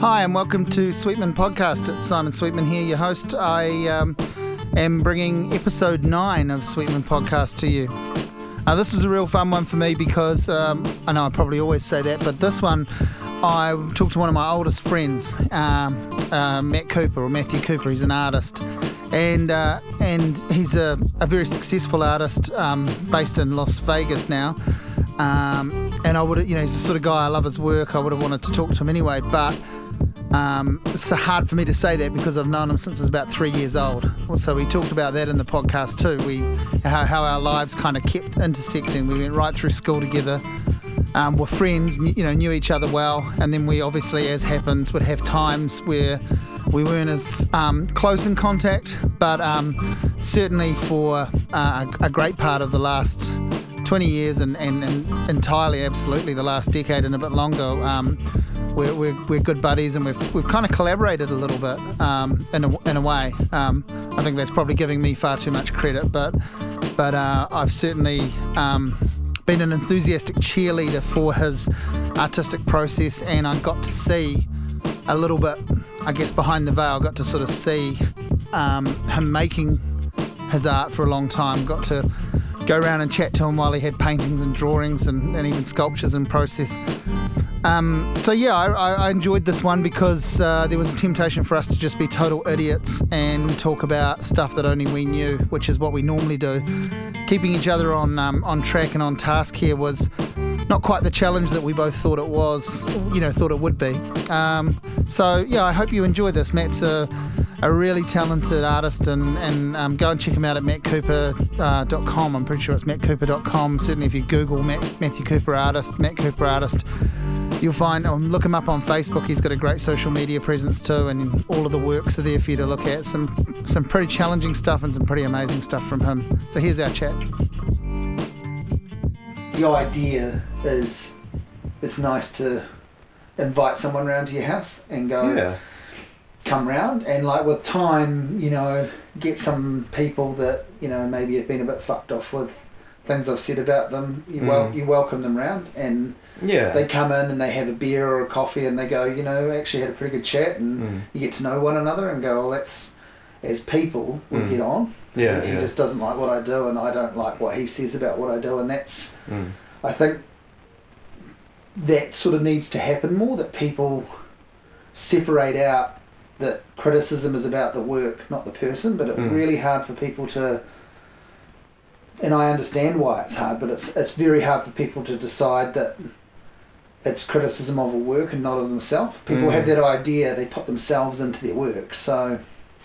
Hi, and welcome to Sweetman Podcast. It's Simon Sweetman here, your host. I um, am bringing episode nine of Sweetman Podcast to you. Uh, this was a real fun one for me because um, I know I probably always say that, but this one I talked to one of my oldest friends, um, uh, Matt Couper or Matthew Couper. He's an artist, and uh, and he's a, a, very successful artist um, based in Las Vegas now. Um, and I would, you know, he's the sort of guy I love his work. I would have wanted to talk to him anyway, but um, it's hard for me to say that because I've known him since I was about three years old. So we talked about that in the podcast too. We how, how our lives kind of kept intersecting. We went right through school together. Um, were friends, you know, knew each other well, and then we obviously, as happens, would have times where we weren't as um, close in contact, but um, certainly for uh, a great part of the last 20 years and, and, and, entirely, absolutely, the last decade and a bit longer, um, we're, we're, we're good buddies and we've, we've kind of collaborated a little bit um, in, a, in a way. Um, I think that's probably giving me far too much credit, but, but uh, I've certainly um, been an enthusiastic cheerleader for his artistic process and I got to see a little bit, I guess, behind the veil, got to sort of see um, him making his art for a long time, got to go around and chat to him while he had paintings and drawings and, and even sculptures in process. Um, so yeah, I, I, enjoyed this one because uh, there was a temptation for us to just be total idiots and talk about stuff that only we knew, which is what we normally do. Keeping each other on um, on track and on task here was not quite the challenge that we both thought it was, you know, thought it would be. Um, so yeah, I hope you enjoy this. Matt's a, a really talented artist, and, and um, go and check him out at mattcouper.com. Uh, I'm pretty sure it's mattcouper.com. Certainly, if you Google Matt, Matthew Couper artist, Matt Couper artist You'll find, um, look him up on Facebook. He's got a great social media presence too, and all of the works are there for you to look at. Some some pretty challenging stuff and some pretty amazing stuff from him. So here's our chat. The idea is it's nice to invite someone around to your house and go. Yeah. Come round and like with time, you know, get some people that you know maybe have been a bit fucked off with things I've said about them. You mm. wel- you welcome them round and yeah. They come in and they have a beer or a coffee and they go, you know, actually had a pretty good chat and mm. you get to know one another and go, well, that's as people we mm. get on. Yeah. He, yeah. just doesn't like what I do and I don't like what he says about what I do and that's mm. I think that sort of needs to happen more that people separate out that criticism is about the work, not the person, but it's mm. really hard for people to and I understand why it's hard, but it's it's very hard for people to decide that it's criticism of a work and not of themselves. People mm. have that idea; they put themselves into their work. So,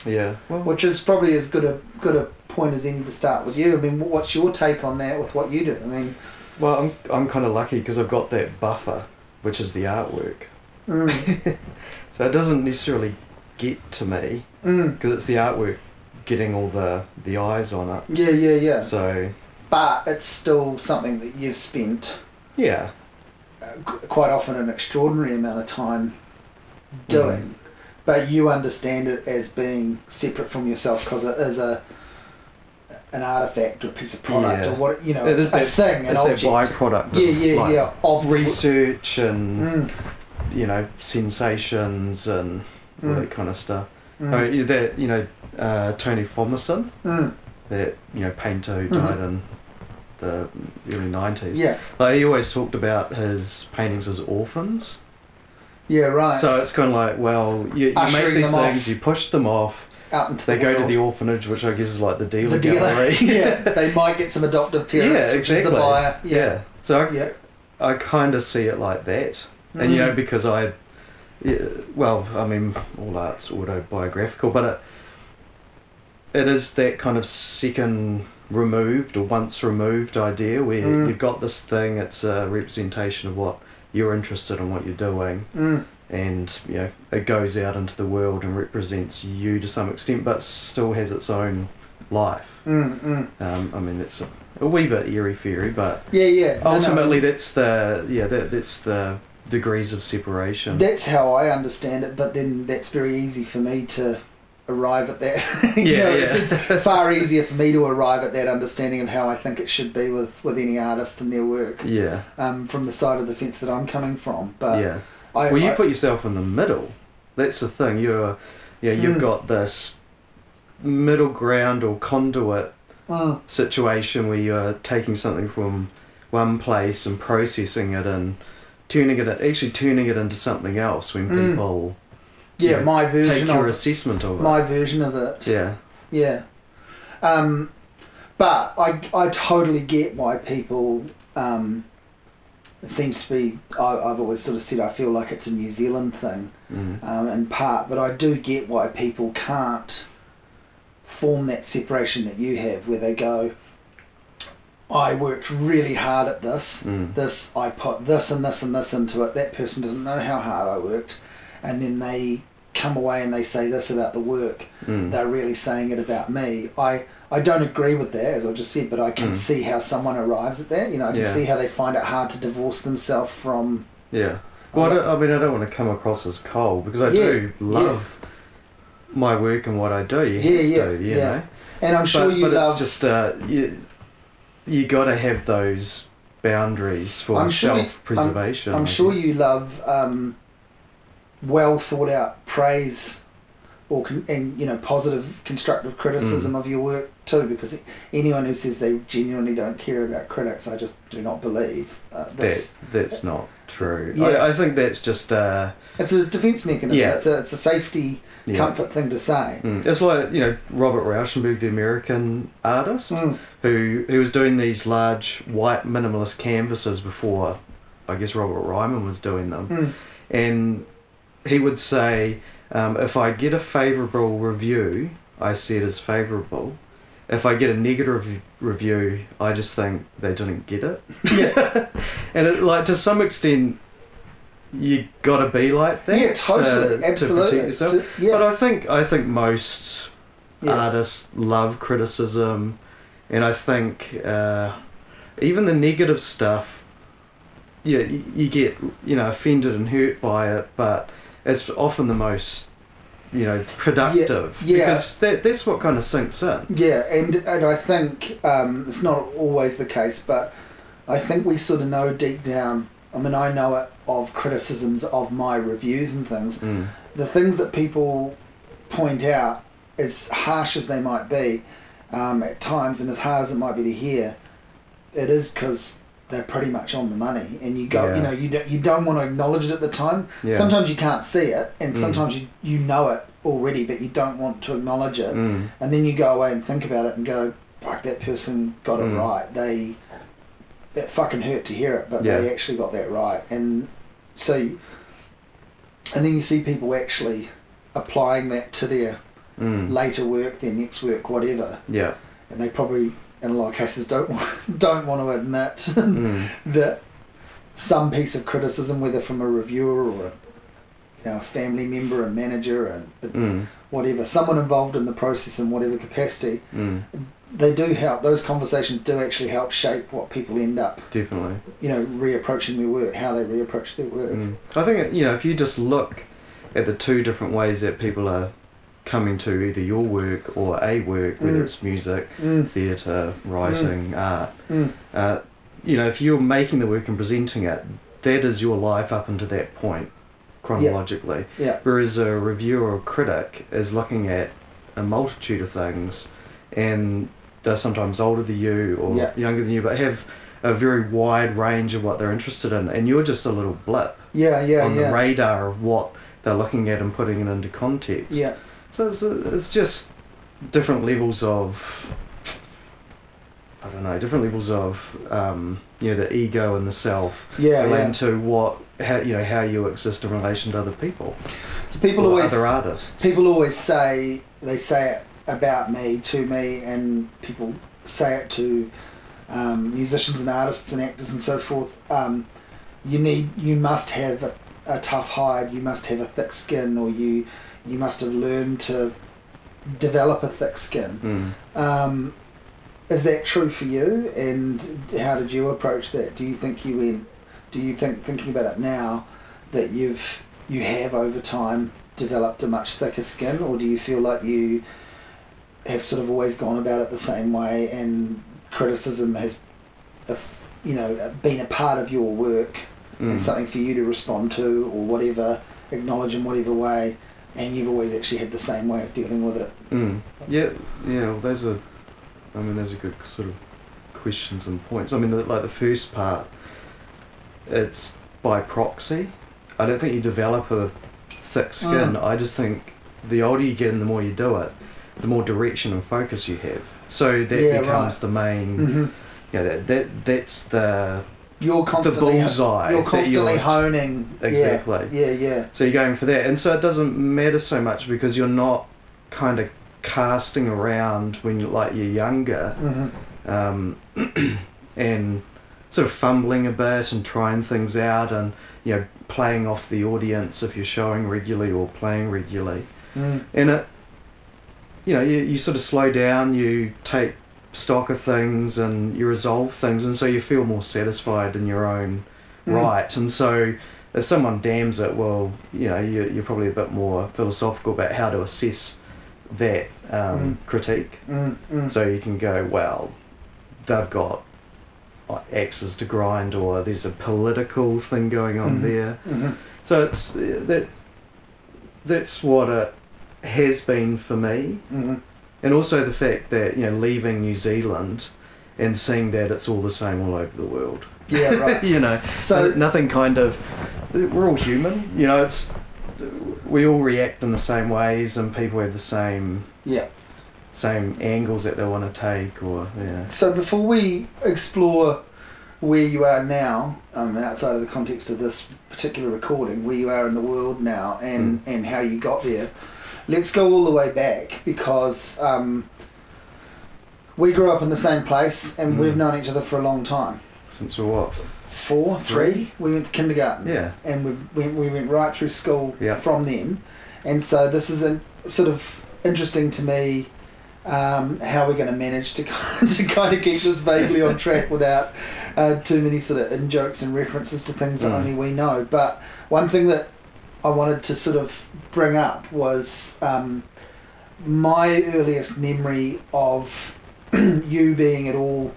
yeah, well, which is probably as good a good a point as any to start with you. I mean, what's your take on that with what you do? I mean, well, I'm I'm kind of lucky because I've got that buffer, which is the artwork. Mm. so it doesn't necessarily get to me because mm. it's the artwork getting all the the eyes on it. Yeah, yeah, yeah. So, but it's still something that you've spent. Yeah quite often an extraordinary amount of time doing, mm. but you understand it as being separate from yourself because it is a an artifact or a piece of product yeah. or what you know it is a that, thing, an object. byproduct. Yeah, yeah, like yeah. Of research and mm. you know sensations and all mm. that kind of stuff. Mm. I mean, that you know uh, Tony Fomison, mm. that you know painter who died mm-hmm. in the early 90s. Yeah. Like, he always talked about his paintings as orphans. Yeah, right. So it's kind of like, well, you, you make these things, off. you push them off. Out into they the go world. to the orphanage, which I guess is like the dealer the dealer. gallery. yeah, they might get some adoptive parents, yeah, exactly. which is the buyer. Yeah. yeah. So I, yeah. I kind of see it like that. Mm. And, you know, mm. because I, yeah, well, I mean, all art's autobiographical, but it, it is that kind of second removed or once removed idea where mm. you've got this thing, it's a representation of what you're interested in, what you're doing. Mm. And you know it goes out into the world and represents you to some extent, but still has its own life. Mm, mm. Um, I mean, it's a, a wee bit eerie fairy, but yeah, yeah. Ultimately, no, no. that's the yeah that, that's the degrees of separation. That's how I understand it, but then that's very easy for me to arrive at that. yeah, know, yeah. It's, it's, far easier for me to arrive at that understanding of how I think it should be with, with any artist and their work. Yeah. Um, from the side of the fence that I'm coming from, but yeah. I, well, you I, put yourself in the middle. That's the thing. You're, yeah, you've Mm. got this middle ground or conduit Mm. situation where you're taking something from one place and processing it and turning it actually turning it into something else when Mm. people Yeah, Yeah. my take version your of assessment of it. my version of it. yeah. Yeah. Um, but I, I totally get why people. Um, it seems to be. I, I've always sort of said I feel like it's a New Zealand thing, Mm. um, in part. But I do get why people can't form that separation that you have, where they go. I worked really hard at this. Mm. This I put this and this and this into it. That person doesn't know how hard I worked, and then they come away and they say this about the work Mm. they're really saying it about me. I, I don't agree with that, as I just said, but I can Mm. see how someone arrives at that. You know, I can Yeah. see how they find it hard to divorce themselves from. Yeah. Well, I, I mean, I don't want to come across as cold because I Yeah, do love my work and what I do. You Yeah, yeah, to, you yeah. know. And I'm sure but, you but love. it's just uh, you. You got to have those boundaries for I'm sure you- self-preservation. I'm sure you love um, well thought out praise, or con- and you know positive constructive criticism Mm. of your work too. Because anyone who says they genuinely don't care about critics, I just do not believe. Uh, that's that that's not true. Yeah. I, I think that's just uh, it's a defense mechanism. Yeah. It's a it's a safety yeah. comfort thing to say. Mm. It's like you know Robert Rauschenberg, the American artist, Mm. who who was doing these large white minimalist canvases before, I guess Robert Ryman was doing them, Mm. and he would say, um, if I get a favourable review, I see it as favourable. If I get a negative review, I just think they didn't get it. Yeah. and it, like to some extent, you got to be like that. Yeah, totally, to, To protect yourself. To- yeah. But I think I think most Yeah. artists love criticism, and I think uh, even the negative stuff, yeah, you, you get you know offended and hurt by it, but it's often the most you know productive yeah. because that that's what kind of sinks in. Yeah, and and I think um, it's not always the case, but I think we sort of know deep down. I mean, I know it of criticisms of my reviews and things. Mm. The things that people point out, as harsh as they might be, um, at times, and as hard as it might be to hear, it is because they're pretty much on the money, and you go, Yeah. you know, you don't, you don't want to acknowledge it at the time. Yeah. Sometimes you can't see it, and Mm. sometimes you you know it already, but you don't want to acknowledge it Mm. and then you go away and think about it and go, "Fuck, that person got it Mm. right." They it fucking hurt to hear it, but Yeah. they actually got that right. And so, and then you see people actually applying that to their Mm. later work, their next work, whatever, Yeah. and they probably, in a lot of cases, don't want, don't want to admit Mm. that some piece of criticism, whether from a reviewer or a, you know, a family member, a manager, and Mm. whatever, someone involved in the process in whatever capacity, Mm. They do help. Those conversations do actually help shape what people end up, Definitely. you know, reapproaching their work, how they reapproach their work. Mm. I think you know if you just look at the two different ways that people are coming to either your work or a work, whether Mm. it's music, Mm, theatre, writing, art. mm, Uh, you know, if you're making the work and presenting it, that is your life up until that point, chronologically. yeah, Whereas a reviewer or critic is looking at a multitude of things, and they're sometimes older than you or Yeah. younger than you, but have a very wide range of what they're interested in, and you're just a little blip yeah, yeah, on yeah, the radar of what they're looking at and putting it into context. yeah, So it's, it's just different levels of, I don't know, different levels of, um, you know, the ego and the self yeah, relating yeah. to what, how, you know, how you exist in relation to other people, So people always other artists. people always say they say it about me to me, and people say it to um, musicians and artists and actors and so forth. Um, you need, you must have a, a tough hide. You must have a thick skin, or you you must have learned to develop a thick skin. Mm. Um, is that true for you? And how did you approach that? Do you think you went? Do you think thinking about it now that you've you have over time developed a much thicker skin, or do you feel like you have sort of always gone about it the same way, and criticism has, if, you know, been a part of your work Mm. and something for you to respond to, or whatever, acknowledge in whatever way, and you've always actually had the same way of dealing with it. Mm. Yeah, yeah. Well, those are, I mean, those are good sort of questions and points. I mean, the, like the first part, it's by proxy. I don't think you develop a thick skin. Mm. I just think the older you get and the more you do it, the more direction and focus you have. So that Yeah, becomes right. the main. Mm-hmm. Yeah, that, that that's the You're constantly bullseye You're constantly you're- honing. Exactly. Yeah, yeah. So you're going for that, and so it doesn't matter so much because you're not kind of casting around when you're, like you're younger, Mm-hmm. um, and sort of fumbling a bit and trying things out, and you know playing off the audience if you're showing regularly or playing regularly, Mm. and it, you know, you, you sort of slow down, you take stock of things, and you resolve things, and so you feel more satisfied in your own Mm. right. And so, if someone damns it, well, you know, you're, you're probably a bit more philosophical about how to assess that um, critique. Mm. Mm. So you can go, well, they've got axes to grind, or there's a political thing going on Mhm. there. Mhm. So it's that. That's what it has been for me, Mhm. and also the fact that you know leaving New Zealand and seeing that it's all the same all over the world. Yeah, right. you know, So- nothing kind of. We're all human, you know. It's we all react in the same ways, and people have the same Yeah. same angles that they want to take, or yeah. So before we explore where you are now, um, outside of the context of this particular recording, where you are in the world now and, and how you got there, let's go all the way back because um, we grew up in the same place and Mm. we've known each other for a long time. Since we're what? Four, three. Three. We went to kindergarten. Yeah. and we, we, we went right through school Yeah. from then. And so this is a, sort of interesting to me um, how we're going to manage to kind to kind of keep this vaguely on track without uh, too many sort of in jokes and references to things that Mm. only we know. But one thing that I wanted to sort of bring up was um, my earliest memory of you being at all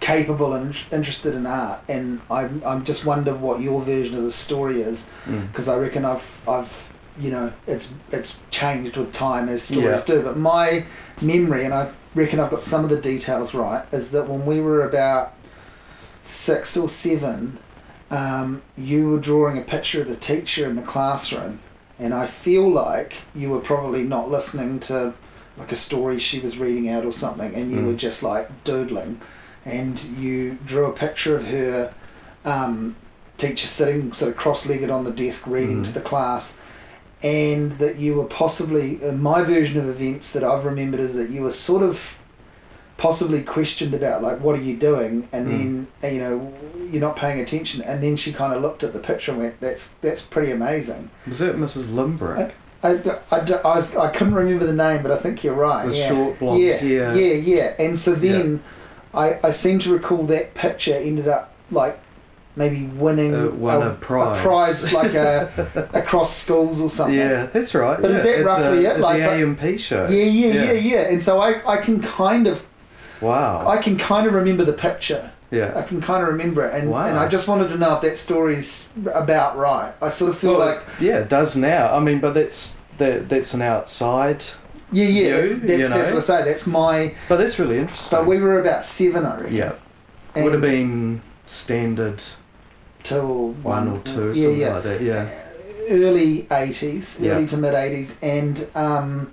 capable and interested in art, and I I just wonder what your version of the story is Mm. because I reckon I've I've you know it's it's changed with time as stories Yeah. do. But my memory, and I reckon I've got some of the details right, is that when we were about six or seven, um, you were drawing a picture of the teacher in the classroom, and I feel like you were probably not listening to like a story she was reading out or something, and you Mm. were just like doodling, and you drew a picture of her. Um, teacher sitting sort of cross-legged on the desk reading Mm. to the class and that you were possibly in my version of events that I've remembered is that you were sort of possibly questioned about like what are you doing and Mm. then you know you're not paying attention and then she kind of looked at the picture and went that's that's pretty amazing Was it Mrs. Limbrick? I, I, d- I, was, I couldn't remember the name but I think you're right The yeah. short blonde yeah, hair. yeah yeah and so then I, I seem to recall that picture ended up like maybe winning Uh, won a prize. prize like a across schools or something. Yeah, that's right. But is that at roughly the, it? Like, the A&P show. Yeah, yeah, yeah, yeah. And so I, I can kind of Wow. I can kind of remember the picture. Yeah. I can kind of remember it, and Wow. and I just wanted to know if that story's about right. I sort of feel Well, like yeah, it does now. I mean, but that's that that's an outside. yeah, yeah. you, that's that's, you that's what I say. That's my. But that's really interesting. But we were about seven, I reckon. yeah, and would have been standard till one or two, Yeah, something yeah. like that. Yeah. early 80s Yeah. early to mid 80s and um,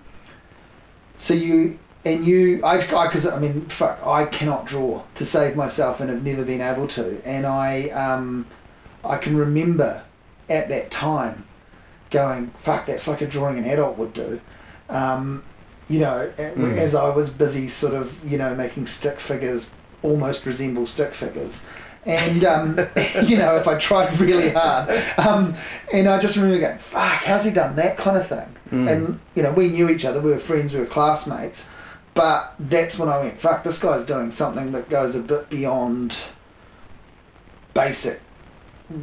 so you and you I because I, mean fuck I cannot draw to save myself and have never been able to. And I um, I can remember at that time going fuck that's like a drawing an adult would do. Um, you know Mm. as I was busy sort of you know making stick figures almost resemble stick figures. And um, you know if I tried really hard um, and I just remember going fuck how's he done that kind of thing? Mm. and you know we knew each other we were friends we were classmates but that's when I went fuck this guy's doing something that goes a bit beyond basic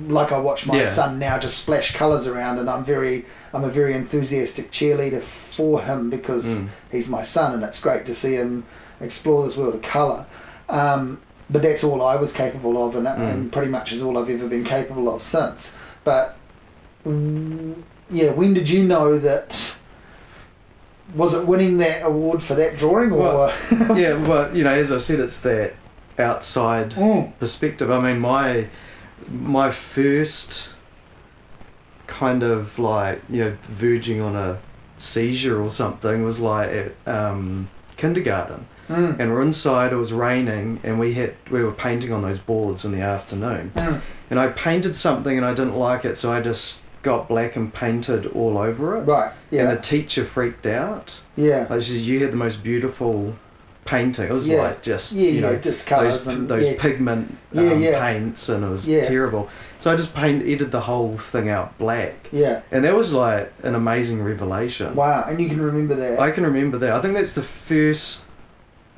like I watch my Yeah. son now just splash colours around and I'm very I'm a very enthusiastic cheerleader for him because Mm. he's my son and it's great to see him explore this world of colour um, but that's all I was capable of and, Mm. and pretty much is all I've ever been capable of since but yeah, when did you know that? Was it winning that award for that drawing, or Well, yeah, well, you know, as I said, it's that outside Mm, perspective. I mean, my my first kind of like you know verging on a seizure or something was like at um, kindergarten, mm, and we're inside. It was raining, and we had we were painting on those boards in the afternoon, mm. and I painted something and I didn't like it, so I just got black and painted all over it. right, Yeah. And the teacher freaked out. yeah, Like she said, you had the most beautiful painting. It was Yeah. like just yeah, you know yeah, just colours those and those yeah, pigment um, yeah. paints, and it was terrible. So I just paint edited the whole thing out black, yeah. and that was like an amazing revelation. Wow, and you can remember that. I can remember that. I think that's the first,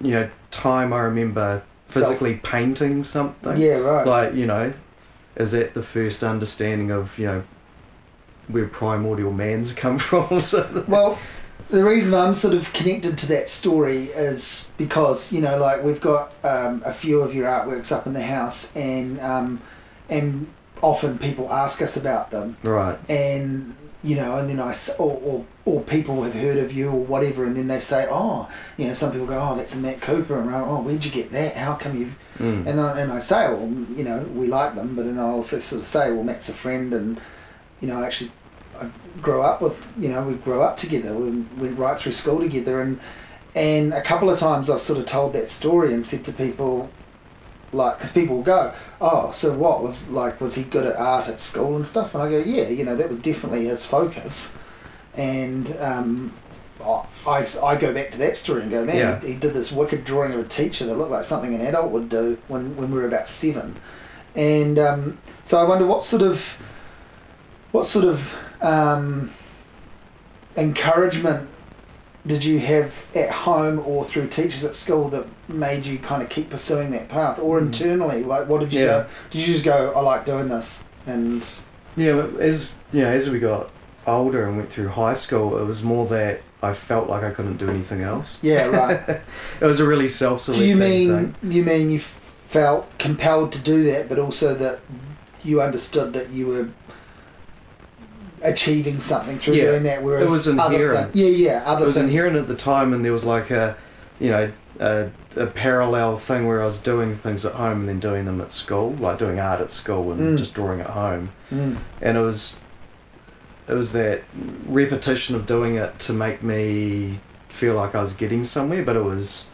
you know, time I remember Self- physically painting something. yeah, right. Like you know, is that the first understanding of you know where primordial man's come from? so, Well, the reason I'm sort of connected to that story is because you know, like we've got um, a few of your artworks up in the house, and um, and often people ask us about them, right. and you know, and then I or, or or people have heard of you or whatever, and then they say, oh, you know, some people go, oh, that's a Matt Couper, and oh, where'd you get that? How come you? Mm. And I, and I say, well, you know, we like them, but then I also sort of say, well, Matt's a friend, and you know, actually, I grew up with, you know, we grew up together, we went right through school together, and and a couple of times I've sort of told that story and said to people, like, because people will go, oh, so what was like, was he good at art at school and stuff? And I go, yeah, you know, that was definitely his focus, and um, I, I go back to that story and go, man, Yeah. he, he did this wicked drawing of a teacher that looked like something an adult would do when, when we were about seven. And um, so I wonder what sort of, what sort of um, encouragement did you have at home or through teachers at school that made you kind of keep pursuing that path, or Mm. internally? Like, what did you Yeah. go? Did you just go, I like doing this, and Yeah, as you know, as we got older and went through high school, it was more that I felt like I couldn't do anything else. yeah, right. it was a really self-selecting do you mean thing. you mean you felt compelled to do that, but also that you understood that you were achieving something through Yeah, doing that? Whereas it was other inherent. thi- yeah, yeah, other It was things. inherent at the time, and there was like a, you know, a, a parallel thing where I was doing things at home and then doing them at school, like doing art at school and Mm. just drawing at home. Mm, and it was it was that repetition of doing it to make me feel like I was getting somewhere, but it was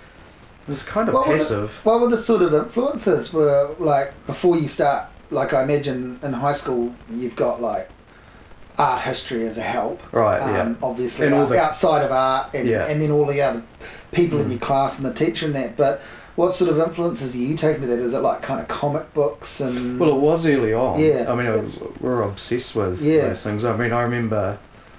it was kind of What were the- passive. What were the sort of influences? Were like before you start? Like I imagine in high school, you've got like art history as a help. Right, um, yeah. obviously And all the- outside of art and, Yeah. and then all the other people in Mm. your class and the teacher and that but what sort of influences are you taking to that is it like kind of comic books and Well, it was early on. Yeah, I mean, was, we were obsessed with Yeah. those things. I mean, I remember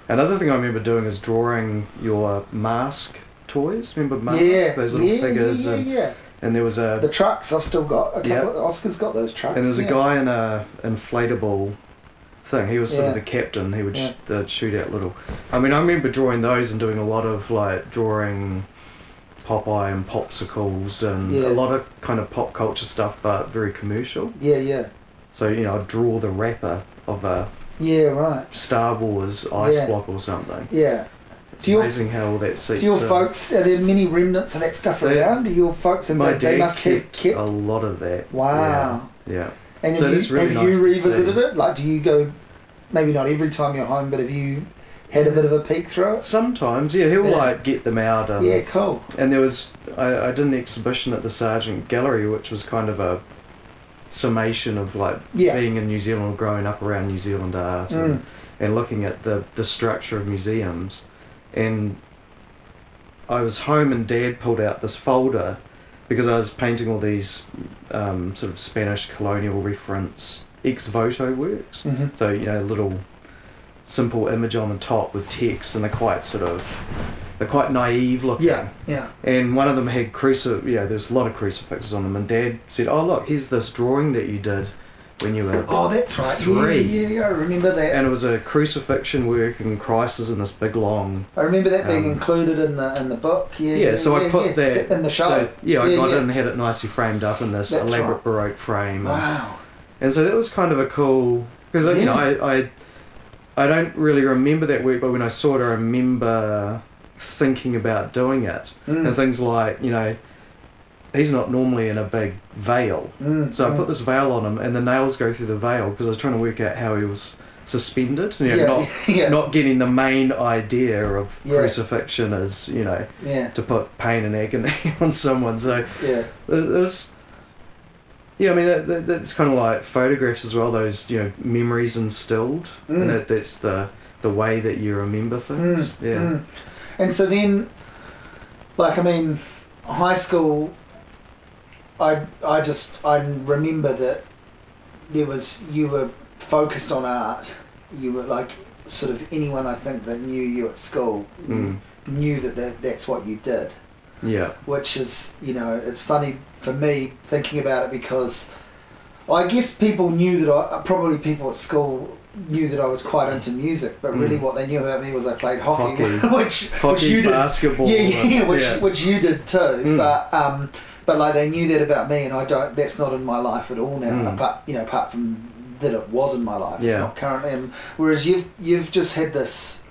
another thing I remember doing is drawing your mask toys. Remember masks? yeah Those little yeah, figures, yeah, yeah, and, yeah. and there was a the trucks i've still got a couple of, oscar's got those trucks and there was yeah. a guy in a inflatable thing. He was sort of the captain. He would Yeah. sh- uh, shoot out little. I mean, I remember drawing those and doing a lot of like drawing Popeye and popsicles and Yeah. a lot of kind of pop culture stuff, but very commercial. yeah yeah So you know, I'd draw the wrapper of a yeah right Star Wars ice Yeah. block or something. yeah It's Do your- amazing how all that seeps do your in. folks are there many remnants of that stuff They- around do your folks have My they, they dad must have kept, kept a lot of that. wow Yeah. And So have, you, really have nice you revisited it like do you go maybe not every time you're home but have you had a bit of a peek through it Sometimes, yeah, he'll Yeah. like get them out. Um, yeah cool And there was, I, I did an exhibition at the Sarjeant Gallery, which was kind of a summation of like Yeah. being in New Zealand or growing up around New Zealand art Mm. and, and looking at the, the structure of museums. And I was home and Dad pulled out this folder because I was painting all these um, sort of Spanish colonial reference ex voto works. hmm So, you know, little simple image on the top with text and they're quite sort of, they're quite naive looking. yeah yeah And one of them had crucif, you know, there's a lot of crucifixes on them. And Dad said, "Oh look, here's this drawing that you did when you were." Oh, that's right. Three. Yeah, yeah, yeah. I remember that. And it was a crucifixion work, and Christ is in this big long. I remember that being Um, included in the in the book. Yeah. Yeah, yeah so I put yeah, that in the show. So, yeah, I Yeah, got yeah. it and had it nicely framed up in this That's elaborate right. baroque frame. And, Wow. and so that was kind of a cool because you know I, I I don't really remember that work, but when I saw it, I remember thinking about doing it Mm. and things like you know. He's not normally in a big veil, Mm, so I mm. put this veil on him, and the nails go through the veil because I was trying to work out how he was suspended. You know, yeah, not yeah, not getting the main idea of Yeah. crucifixion is you know yeah, to put pain and agony on someone. So yeah, it was, yeah, I mean that, that, that's kind of like photographs as well. Those you know memories instilled, Mm. and that that's the the way that you remember things. Mm, yeah. mm. And so then, like, I mean, high school, I, I just, I remember that there was, you were focused on art. You were like, sort of anyone I think that knew you at school Mm. knew that, that that's what you did. Yeah. Which is, you know, it's funny for me thinking about it because I guess people knew that I, probably people at school knew that I was quite into music, but really Mm. what they knew about me was I played hockey, Hockey. which which you did, basketball. yeah, yeah, which yeah. which you did too. Mm. But um, but like they knew that about me, and I don't. That's not in my life at all now. Mm. Apart, you know, apart from that, it was in my life. It's not currently. And whereas you've you've just had this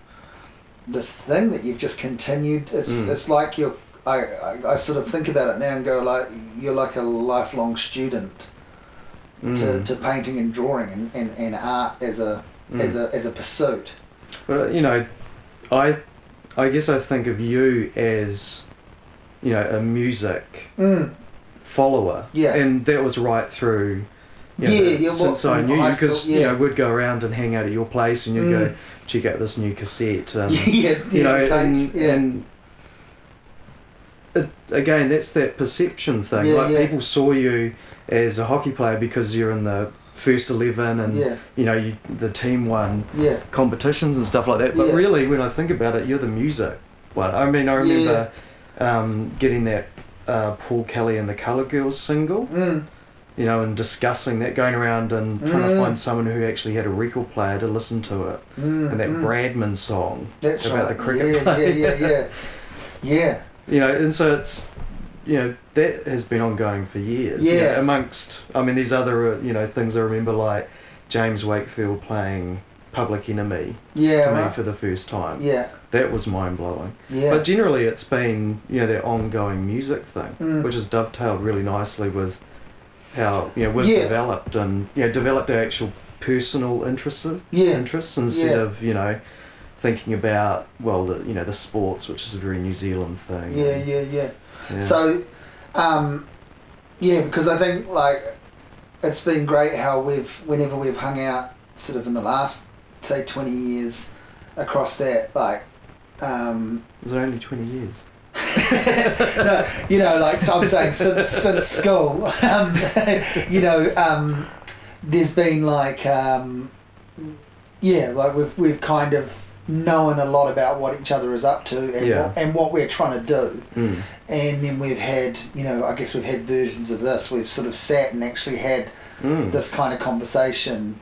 this thing that you've just continued. It's Mm. it's like you're. I, I, I sort of think about it now and go like you're like a lifelong student to, Mm. to painting and drawing and, and, and art as a Mm. as a as a pursuit. But you know, I I guess I think of you as you know a music Mm. follower. Yeah. And that was right through. You know, Yeah, the- yeah, Since I knew you, because school, you know we'd go around and hang out at your place, and you'd Mm. go check out this new cassette. And, yeah, you yeah, know, tapes, and, yeah. and it, again, that's that perception thing. Yeah, like yeah. people saw you as a hockey player because you're in the first eleven, and yeah, you know you, the team won yeah, competitions and stuff like that. But Yeah. really, when I think about it, you're the music one. I mean, I remember um, getting that uh, Paul Kelly and the Coloured Girls single, mm. you know, and discussing that, going around and trying to Mm. find someone who actually had a record player to listen to it, Mm. and that mm. Bradman song. That's about right. the cricket yeah, player. yeah, yeah, yeah, yeah. You know, and so it's, you know, that has been ongoing for years. you know, Yeah. amongst, I mean, these other, uh, you know, things I remember like James Wakefield playing Public Enemy Yeah, to me for the first time. yeah, That was mind blowing. yeah. But generally, it's been you know that ongoing music thing, Mm. which has dovetailed really nicely with how you know we've Yeah. developed and you know developed our actual personal interests yeah, interests instead Yeah. of you know thinking about well the you know the sports, which is a very New Zealand thing. yeah, yeah, yeah. Yeah. So, um, yeah, because I think like it's been great how we've whenever we've hung out, sort of in the last say twenty years, across that like. Um, it was only twenty years. no, you know, like so I'm saying since since school, um, you know, um, there's been like, um, yeah, like we've we've kind of known a lot about what each other is up to and Yeah. what, and what we're trying to do, Mm. and then we've had, you know, I guess we've had versions of this. We've sort of sat and actually had Mm. this kind of conversation,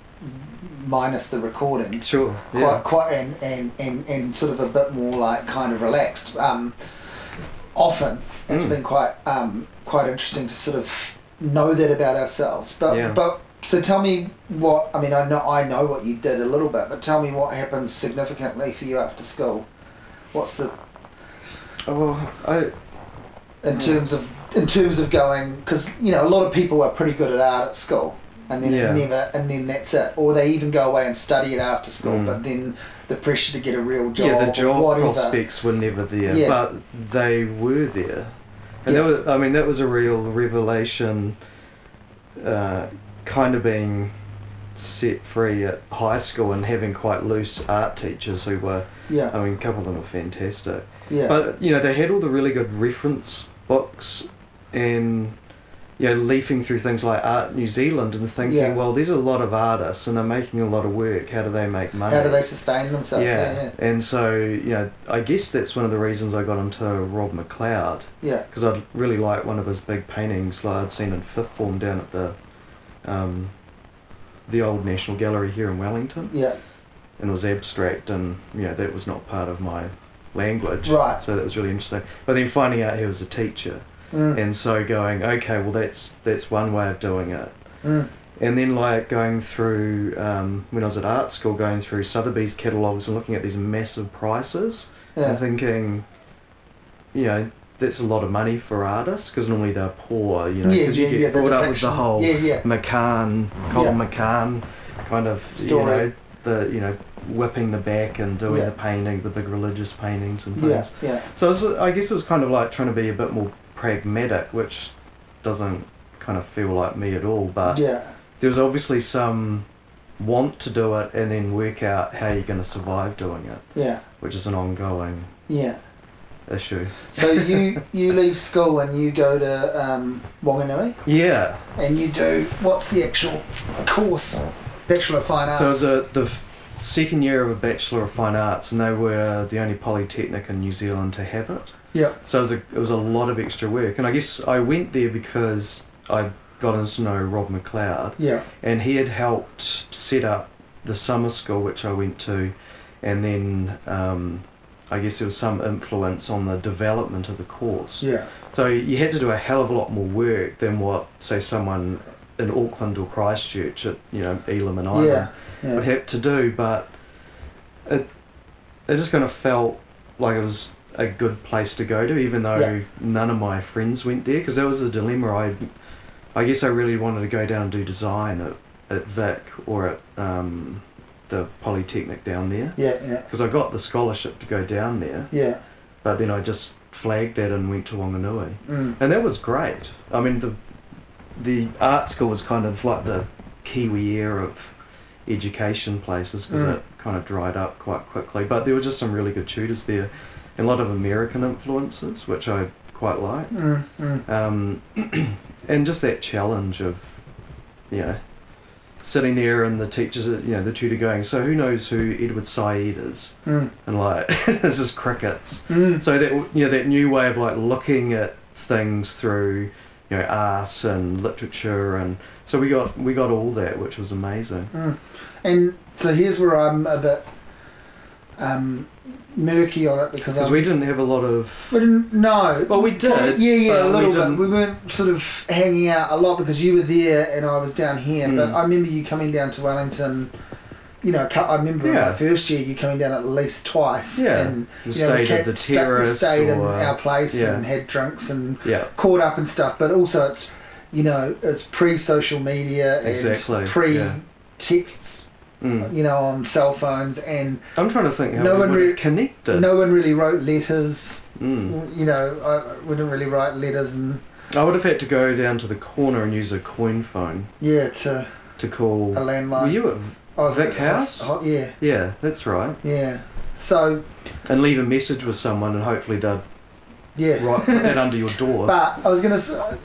minus the recording Sure. quite Yeah. quite and, and, and, and sort of a bit more like kind of relaxed. Um, often it's Mm. been quite um, quite interesting to sort of know that about ourselves. But Yeah. but so tell me what I mean. I know I know what you did a little bit, but tell me what happened significantly for you after school. What's the Oh, I. in terms of in terms of going because you know a lot of people are pretty good at art at school and then Yeah. never and then that's it or they even go away and study it after school Mm. but then the pressure to get a real job yeah, the job prospects were never there, Yeah. but they were there. And Yeah. that was, I mean, that was a real revelation, uh, kind of being set free at high school and having quite loose art teachers who were, yeah I mean, a couple of them were fantastic. yeah But, you know, they had all the really good reference books and, you know, leafing through things like Art New Zealand and thinking, Yeah. well, there's a lot of artists and they're making a lot of work. How do they make money? how do they sustain themselves yeah yeah. and so you know, I guess that's one of the reasons I got into Rob McLeod yeah because I'd really like one of his big paintings that I'd seen in fifth form down at the, um, the old National Gallery here in Wellington, yeah and it was abstract, and you know that was not part of my language, Right. So that was really interesting. But then finding out he was a teacher, mm. and so going, okay, well that's that's one way of doing it, Mm. And then like going through um, when I was at art school, going through Sotheby's catalogs and looking at these massive prices, Yeah. and thinking, you know, that's a lot of money for artists because normally they're poor, you know, yeah, because yeah, you yeah. get caught up with the whole Yeah, yeah. McCahon, Colin McCahon kind of Story. You know, the you know whipping the back and doing Yeah. the painting, the big religious paintings and things. yeah. yeah. So was, I guess it was kind of like trying to be a bit more pragmatic, which doesn't kind of feel like me at all. But Yeah. there was obviously some want to do it and then work out how you're going to survive doing it, Yeah. which is an ongoing Yeah. issue. So you you leave school and you go to um, Wanganui Yeah. and you do what's the actual course? Bachelor of Fine Arts. So it a, the second year of a Bachelor of Fine Arts, and they were the only polytechnic in New Zealand to have it. yeah. So it was a, it was a lot of extra work, and I guess I went there because I got to know Rob McLeod, Yeah. and he had helped set up the summer school which I went to, and then um, I guess there was some influence on the development of the course. Yeah. So you had to do a hell of a lot more work than what, say, someone in Auckland or Christchurch at you know Elam and Ilam Yeah. Would Yeah. have to do, but it it just kind of felt like it was a good place to go to, even though Yeah. none of my friends went there, because that was the dilemma. I I guess I really wanted to go down and do design at, at Vic or at um, the Polytechnic down there, Yeah. Yeah. because I got the scholarship to go down there, Yeah. but then I just flagged that and went to Wanganui, Mm. and that was great. I mean the the art school was kind of like the Kiwi era of education places because Mm. it kind of dried up quite quickly. But there were just some really good tutors there, and a lot of American influences, which I quite like. Mm. Mm. Um, and just that challenge of, you know, sitting there and the teachers, you know, the tutor going, so who knows who Edward Said is? Mm. And like, this is crickets. Mm. So that you know that new way of like looking at things through you know art and literature and so we got we got all that which was amazing. Mm. And so here's where I'm a bit um, murky on it because Because we didn't have a lot of we didn't no. well we did Yeah, yeah, a we little bit. We weren't sort of hanging out a lot because you were there and I was down here. But Mm. I remember you coming down to Wellington. You know, I remember Yeah. my first year you coming down at least twice. Yeah. And you know, we stayed at kept- the terrace stayed in our place yeah. and had drinks and yeah caught up and stuff. But also it's you know it's pre social media and Exactly, pre yeah. texts. Mm. You know, on cell phones and I'm trying to think how No we one really- connected. no one really wrote letters. Mm. You know, I we didn't really write letters and I would have had to go down to the corner and use a coin phone yeah to to call. a landline. Were you at Oh, I was Vic at House? hos- yeah, Yeah, that's right. yeah. So And leave a message with someone, and hopefully they'd yeah. Right, put that under your door. But I was gonna.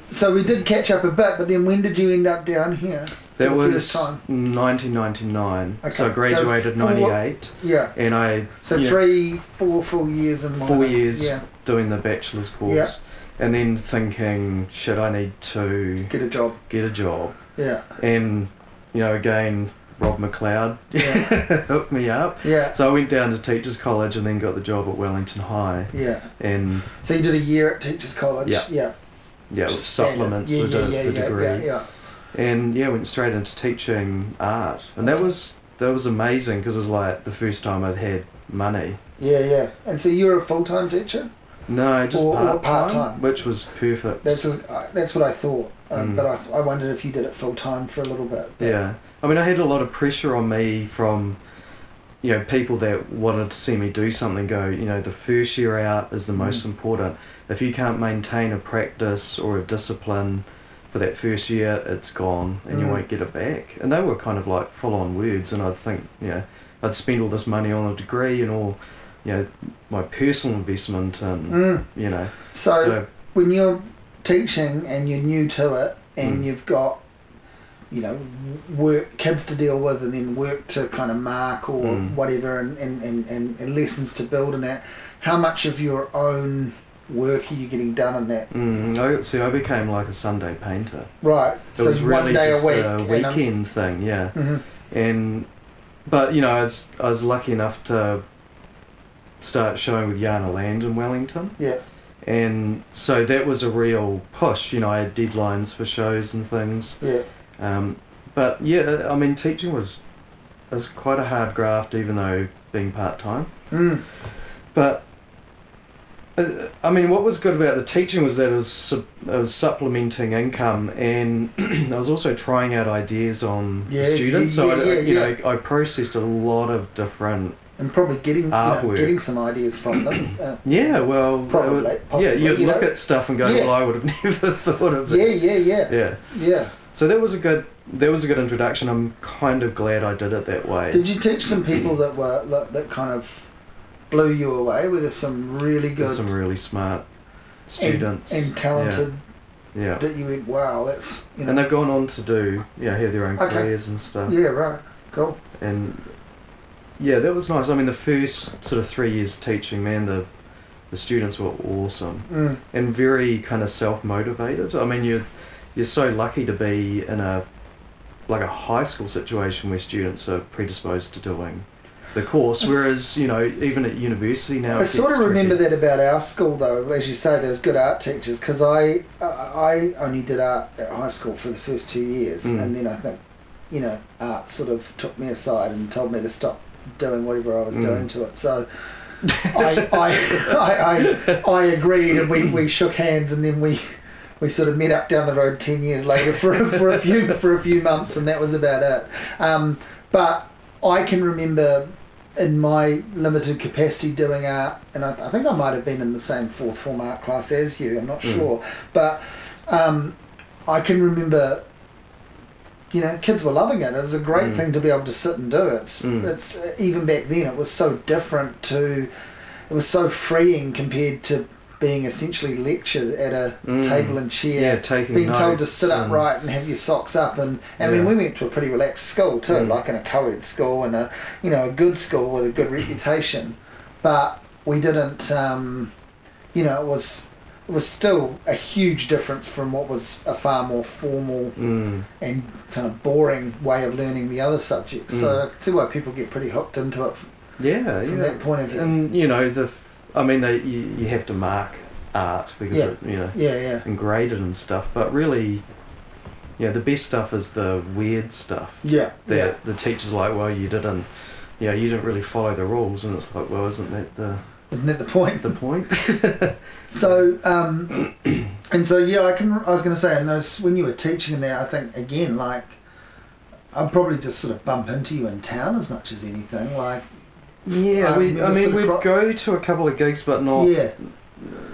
So we did catch up a bit, but then when did you end up down here? That was time? 1999. Okay, So I so graduated four- 98, Yeah. and I So yeah, three, four full years in four years Yeah. doing the bachelor's course, and then thinking, shit, I need to Get a job. get a job, Yeah. and you know, again, Rob McLeod Yeah. hooked me up. Yeah. So I went down to teachers college and then got the job at Wellington High, Yeah. and So you did a year at teachers college. Yeah. Yeah. yeah, with supplements Yeah, the, yeah, yeah, the degree. Yeah. Yeah. and yeah, went straight into teaching art, and that was that was amazing because it was like the first time I'd had money. Yeah. Yeah. And so you were a full time teacher. No, just part time, which was perfect. That's what- I- that's what I thought. Um, Mm. But I, I wondered if you did it full time for a little bit. yeah, I mean, I had a lot of pressure on me from you know people that wanted to see me do something. Go, you know, the first year out is the most Mm. important. If you can't maintain a practice or a discipline for that first year, it's gone, and you Mm. won't get it back. And they were kind of like full on words, and I'd think, you know, I'd spend all this money on a degree and all, you know, my personal investment and Mm. you know, So, so when you're teaching and you're new to it and Mm. you've got you know work kids to deal with and then work to kind of mark or Mm. whatever and, and, and, and, lessons to build in that how much of your own work are you getting done in that Mm, I see. I became like a Sunday painter. right It so was really day just a week a weekend thing, yeah. Mhm. And but you know, I was I was lucky enough to start showing with Janne Land in Wellington, yeah and so that was a real push. You know, I had deadlines for shows and things. yeah Um, but yeah, I mean, teaching was was quite a hard graft, even though being part time. Mm. But uh, I mean, what was good about the teaching was that it was, su- it was supplementing income, and I was also trying out ideas on Yeah, the students. so yeah, I, yeah, you yeah. know, I processed a lot of different. And probably getting you know, getting some ideas from them. Uh, Yeah, well, Probably, would- yeah, you'd you look know. at stuff and go, Yeah. "Well, I would have never thought of yeah, it." yeah, yeah, Yeah. yeah. So that was a good. That was a good introduction. I'm kind of glad I did it that way. Did you teach some people that were that, that kind of blew you away? Were there some really good some really smart students and talented Yeah. that you went, wow, that's you know, And they've gone on to do, yeah, have their own Okay. careers and stuff. yeah, right, cool. And yeah, that was nice. I mean, the first sort of three years teaching, man, the the students were awesome Mm. and very kind of self motivated. I mean, you're you're so lucky to be in a like a high school situation where students are predisposed to doing the course, whereas you know even at university now. I sort of remember tricky. that about our school, though. As you say, there was good art teachers because I I only did art at high school for the first two years, Mm. and then I think you know art sort of took me aside and told me to stop doing whatever I was Mm. doing to it. So I I, I, I I agreed, and we, we shook hands, and then we. We sort of met up down the road ten years later for, for a few for a few months, and that was about it. Um, but I can remember in my limited capacity doing art, and I, I think I might have been in the same fourth form art class as you. I'm not Mm. sure, but um, I can remember. You know, kids were loving it. It was a great Mm. thing to be able to sit and do. It's Mm. it's even back then. It was so different to. It was so freeing compared to being essentially lectured at a Mm. table and chair yeah, taking being told to sit and- upright and have your socks up and I mean Yeah. we went to a pretty relaxed school too Mm. like in a co-ed school and a you know a good school with a good reputation but we didn't um, you know it was it was still a huge difference from what was a far more formal Mm. and kind of boring way of learning the other subjects so Mm. I can see why people get pretty hooked into it from Yeah, yeah. that point of view And you know the, I mean, they you, you have to mark art because Yeah. it, you know yeah yeah and grade it and stuff. But really, yeah, the best stuff is the weird stuff yeah that yeah the teacher's like, well, you didn't, you know, you didn't really follow the rules, and it's like, well, isn't that the isn't that the point the point? So, um, and so yeah, I can. I was going to say, and those when you were teaching in there, I think again, like, I'd probably just sort of bump into you in town as much as anything. Like, yeah, I we, I mean, we'd cro- go to a couple of gigs, but not yeah,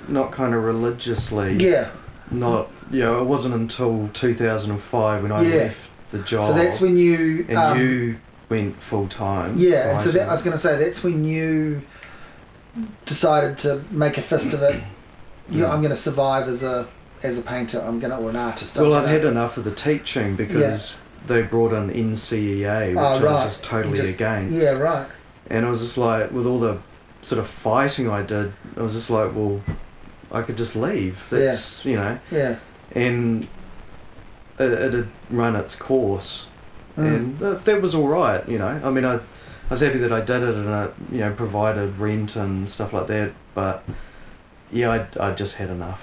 not kind of religiously. yeah. Not you know, it wasn't until two thousand and five when I Yeah. left the job. So that's when you. and um, you went full time. Yeah, and so that, I was going to say that's when you decided to make a fist of it. You. I'm going to survive as a as a painter. I'm going to or an artist. I'm Well, I've gonna- had enough of the teaching because they brought in NCEA, which Oh, I was right. just totally Just- against. Yeah, right. And I was just like, with all the sort of fighting I did, I was just like, well, I could just leave. That's you know, Yeah. and it, it had run its course, Mm. and that, that was all right. You know, I mean, I was happy that I did it, and I, you know, provided rent and stuff like that. But yeah, I, I just had enough.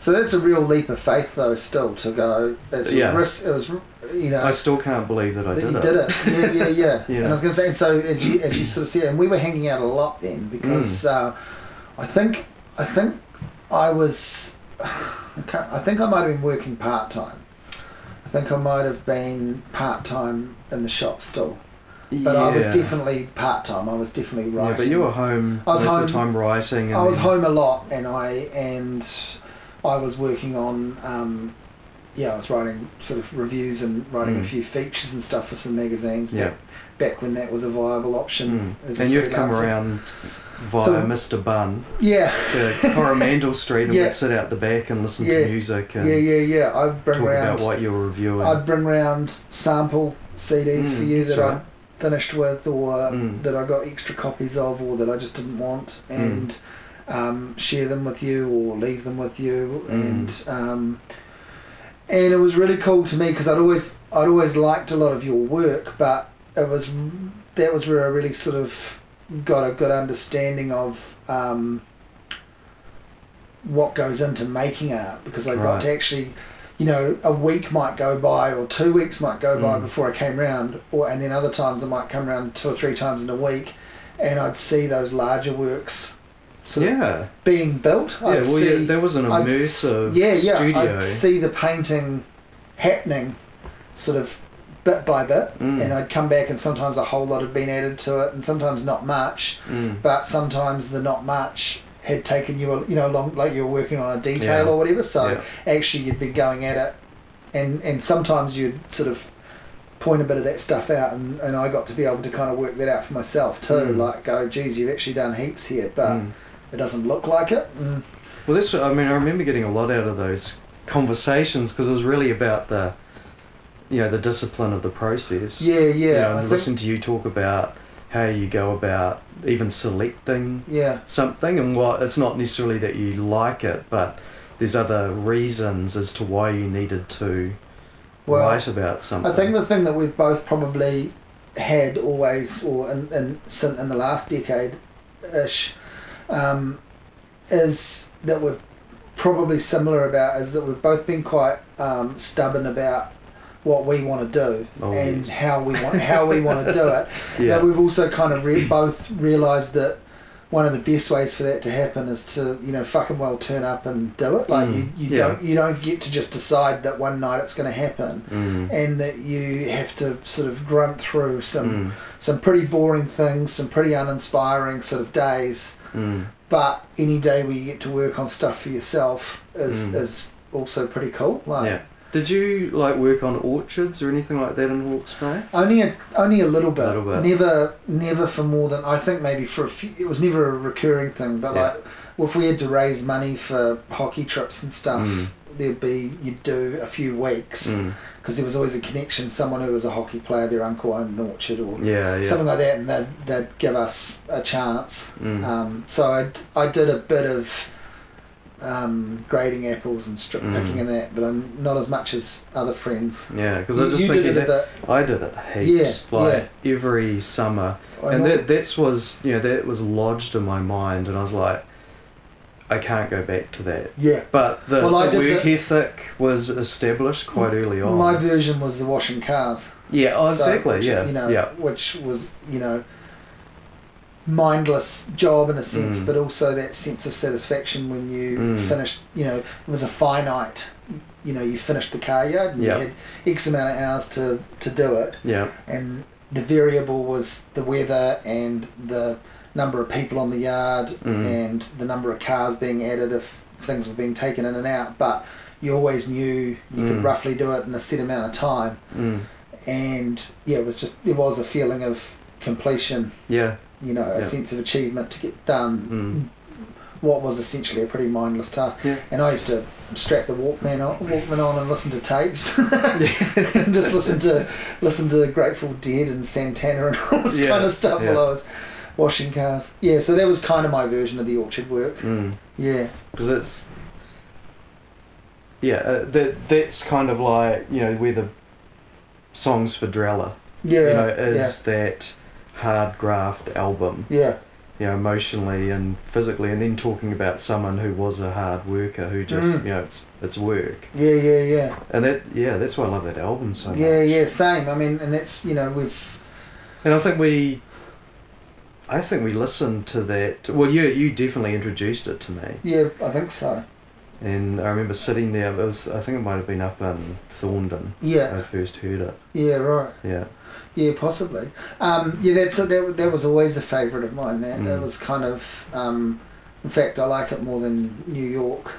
So that's a real leap of faith, though. Still to go. It's Yeah. risk. It was, you know. I still can't believe that I that did you it. did it. Yeah, yeah, yeah. Yeah. And I was going to say, and so as you as you sort of said, and we were hanging out a lot then because Mm. uh, I think I think I was I, I think I might have been working part time. I think I might have been part time in the shop still, but I was definitely part time. I was definitely writing. Yeah, but you were home I was most home- of the time writing. And I was then- home a lot, and I and I was working on. Um, yeah, I was writing sort of reviews and writing a Mm. few features and stuff for some magazines Yeah. back, back when that was a viable option. Mm. As And you'd come around via So- Mr. Bun Yeah, to Coromandel Street and Yeah. we'd sit out the back and listen Yeah. to music and yeah, yeah, yeah. I'd bring talk round. about what you were reviewing. I'd bring round sample CDs for Mm, you that's that right. Finished with, or Mm. that I got extra copies of, or that I just didn't want, and um, share them with you, or leave them with you, Mm. and um, and it was really cool to me because I'd always I'd always liked a lot of your work, but it was that was where I really sort of got a good understanding of. Um, what goes into making art because I got Right. to actually you know, a week might go by or two weeks might go by Mm. before I came round, or and then other times I might come round two or three times in a week, and I'd see those larger works sort of yeah. being built. Yeah, I'd well, see, yeah, there was an I'd immersive yeah, yeah, studio. I'd see the painting happening, sort of bit by bit, Mm. and I'd come back, and sometimes a whole lot had been added to it, and sometimes not much, Mm. but sometimes the not much had taken you, a, you know, long like you were working on a detail Yeah. or whatever. So Yeah. actually, you'd be going at it, and and sometimes you'd sort of point a bit of that stuff out, and, and I got to be able to kind of work that out for myself too. Mm. Like, go, geez, you've actually done heaps here, but Mm. it doesn't look like it. Mm. Well, this I mean, I remember getting a lot out of those conversations because it was really about the, you know, the discipline of the process. Yeah, yeah. You know, I and think- listen to you talk about how you go about even selecting yeah. something and what it's not necessarily that you like it, but there's other reasons as to why you needed to Well, write about something. I think the thing that we've both probably had always, or in, in, in the last decade ish, um, is that we're probably similar about is that we've both been quite um, stubborn about what we want to do Oh, and yes. how we want how we want to do it. yeah. But we've also kind of re- both realised that one of the best ways for that to happen is to you know fucking well turn up and do it. Like Mm, you, you yeah. don't you don't get to just decide that one night it's going to happen Mm, and that you have to sort of grunt through some mm, some pretty boring things, some pretty uninspiring sort of days. mm. But any day where you get to work on stuff for yourself is Mm. is also pretty cool. Like Yeah. Did you like work on orchards or anything like that in Hawke's Bay? only a only a little bit. Little bit. Never never for more than I think maybe for a few. It was never a recurring thing. But Yeah. like, well, if we had to raise money for hockey trips and stuff. Mm. There'd be you'd do a few weeks Mm. because there was always a connection. Someone who was a hockey player, their uncle owned an orchard, or Yeah, yeah. something like that, and they'd, they'd give us a chance. Mm. Um, so I, I did a bit of um, grading apples and strip Mm. picking and that, but I'm not as much as other friends. yeah, because I just you thinking did that. I did it heaps, Yeah, like every summer, I and know- that that's was you know that was lodged in my mind, and I was like, I can't go back to that. yeah. But the, Well, the work the- ethic was established quite early on. My version was the washing cars. yeah, oh, So, exactly. which, yeah, You know, yeah, which was you know mindless job in a sense, Mm. but also that sense of satisfaction when you Mm. finished. You know, it was a finite. You know, you finished the car yard and Yeah. you had X amount of hours to to do it. yeah, and the variable was the weather and the number of people on the yard Mm. and the number of cars being added if things were being taken in and out. But you always knew you could Mm. roughly do it in a set amount of time. mm, And yeah, it was just there was a feeling of completion. yeah, You know, a Yeah. sense of achievement to get done. mm, What was essentially a pretty mindless task. yeah. And I used to strap the Walkman on, Walkman on and listen to tapes, and just listen to listen to the Grateful Dead and Santana and all this Yeah, kind of stuff yeah. while I was washing cars. Yeah, so that was kind of my version of the orchard work. Mm. Yeah, because it's yeah uh, that that's kind of like you know where the songs for Drella yeah, you know is that hard graft album yeah, you know emotionally and physically and then talking about someone who was a hard worker who just Mm. you know it's it's work yeah, yeah, yeah, and that yeah that's why I love that album so much. yeah, yeah. Same. I mean, and that's you know we've and I think we I think we listened to that well you you definitely introduced it to me yeah, I think so. and I remember sitting there it was I think it might have been up in Thorndon Yeah, I first heard it yeah, right. yeah Yeah, possibly. Um, yeah, that's that, that was always a favourite of mine. That Mm. it was kind of, um, in fact, I like it more than New York.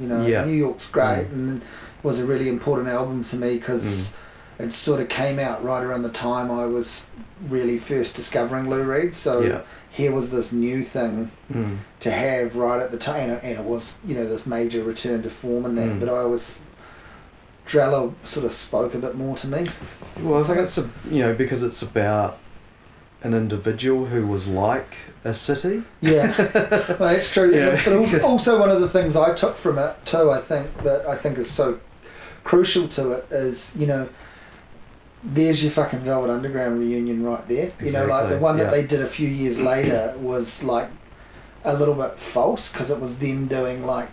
You know, Yeah. New York's great Mm. and it was a really important album to me because it sort of came out right around the time I was really first discovering Lou Reed. So yeah here was this new thing mm. to have right at the time, and it, and it was you know this major return to form and that. Mm. But I was. Drella sort of spoke a bit more to me. Well, I think it's a you know because it's about an individual who was like a city. Yeah, well, that's true. Yeah. But also, one of the things I took from it too, I think that I think is so crucial to it is you know, there's your fucking Velvet Underground reunion right there. You know, like the Exactly, one that yeah. they did a few years later was like a little bit false because it was them doing like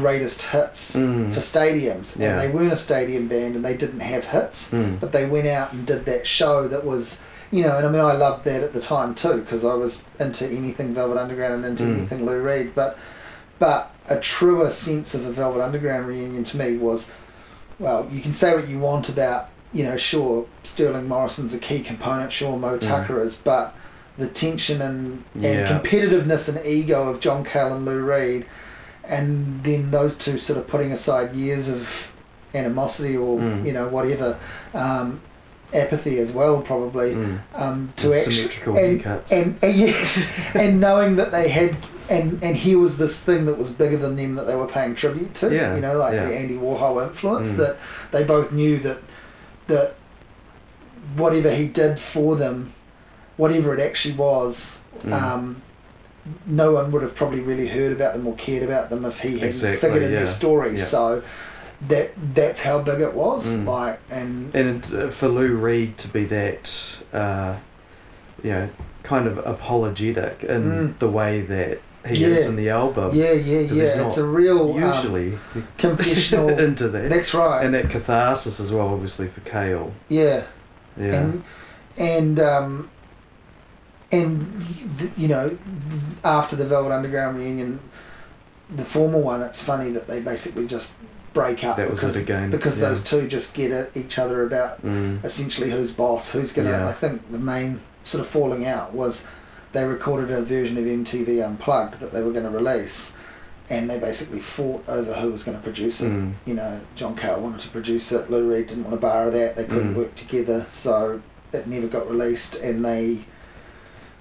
greatest hits Mm. for stadiums, Yeah. and they weren't a stadium band, and they didn't have hits, Mm. but they went out and did that show that was. You know, and I mean, I loved that at the time too because I was into anything Velvet Underground and into Mm. anything Lou Reed. But, but a truer sense of a Velvet Underground reunion to me was, well, you can say what you want about, you know, sure, Sterling Morrison's a key component, sure, Moe Tucker is, but the tension and, and Yeah. competitiveness and ego of John Cale and Lou Reed, and then those two sort of putting aside years of animosity or, Mm. you know, whatever, um, apathy as well, probably Mm. um, to actually and, and, and, yeah, and knowing that they had and and here was this thing that was bigger than them that they were paying tribute to Yeah, you know like yeah. the Andy Warhol influence Mm. that they both knew that that whatever he did for them whatever it actually was Mm. um, no one would have probably really heard about them or cared about them if he hadn't Exactly, figured in yeah, their story yeah. so that that's how big it was Mm. like and And uh, for Lou Reed to be that, uh, you know, kind of apologetic in Mm. the way that he is in the album, yeah yeah, yeah it's a real um, usually confessional into that. that's right and that catharsis as well, obviously for Cale. Yeah, Yeah. and and um, and you know, after the Velvet Underground reunion, the formal one, it's funny that they basically just break up That because again, because yeah. those two just get at each other about Mm. essentially who's boss, who's gonna. Yeah. I think the main sort of falling out was they recorded a version of MTV Unplugged that they were going to release. And they basically fought over who was going to produce it Mm. you know, John Cale wanted to produce it, Lou Reed didn't want to borrow that, they couldn't Mm. work together, so it never got released, and they,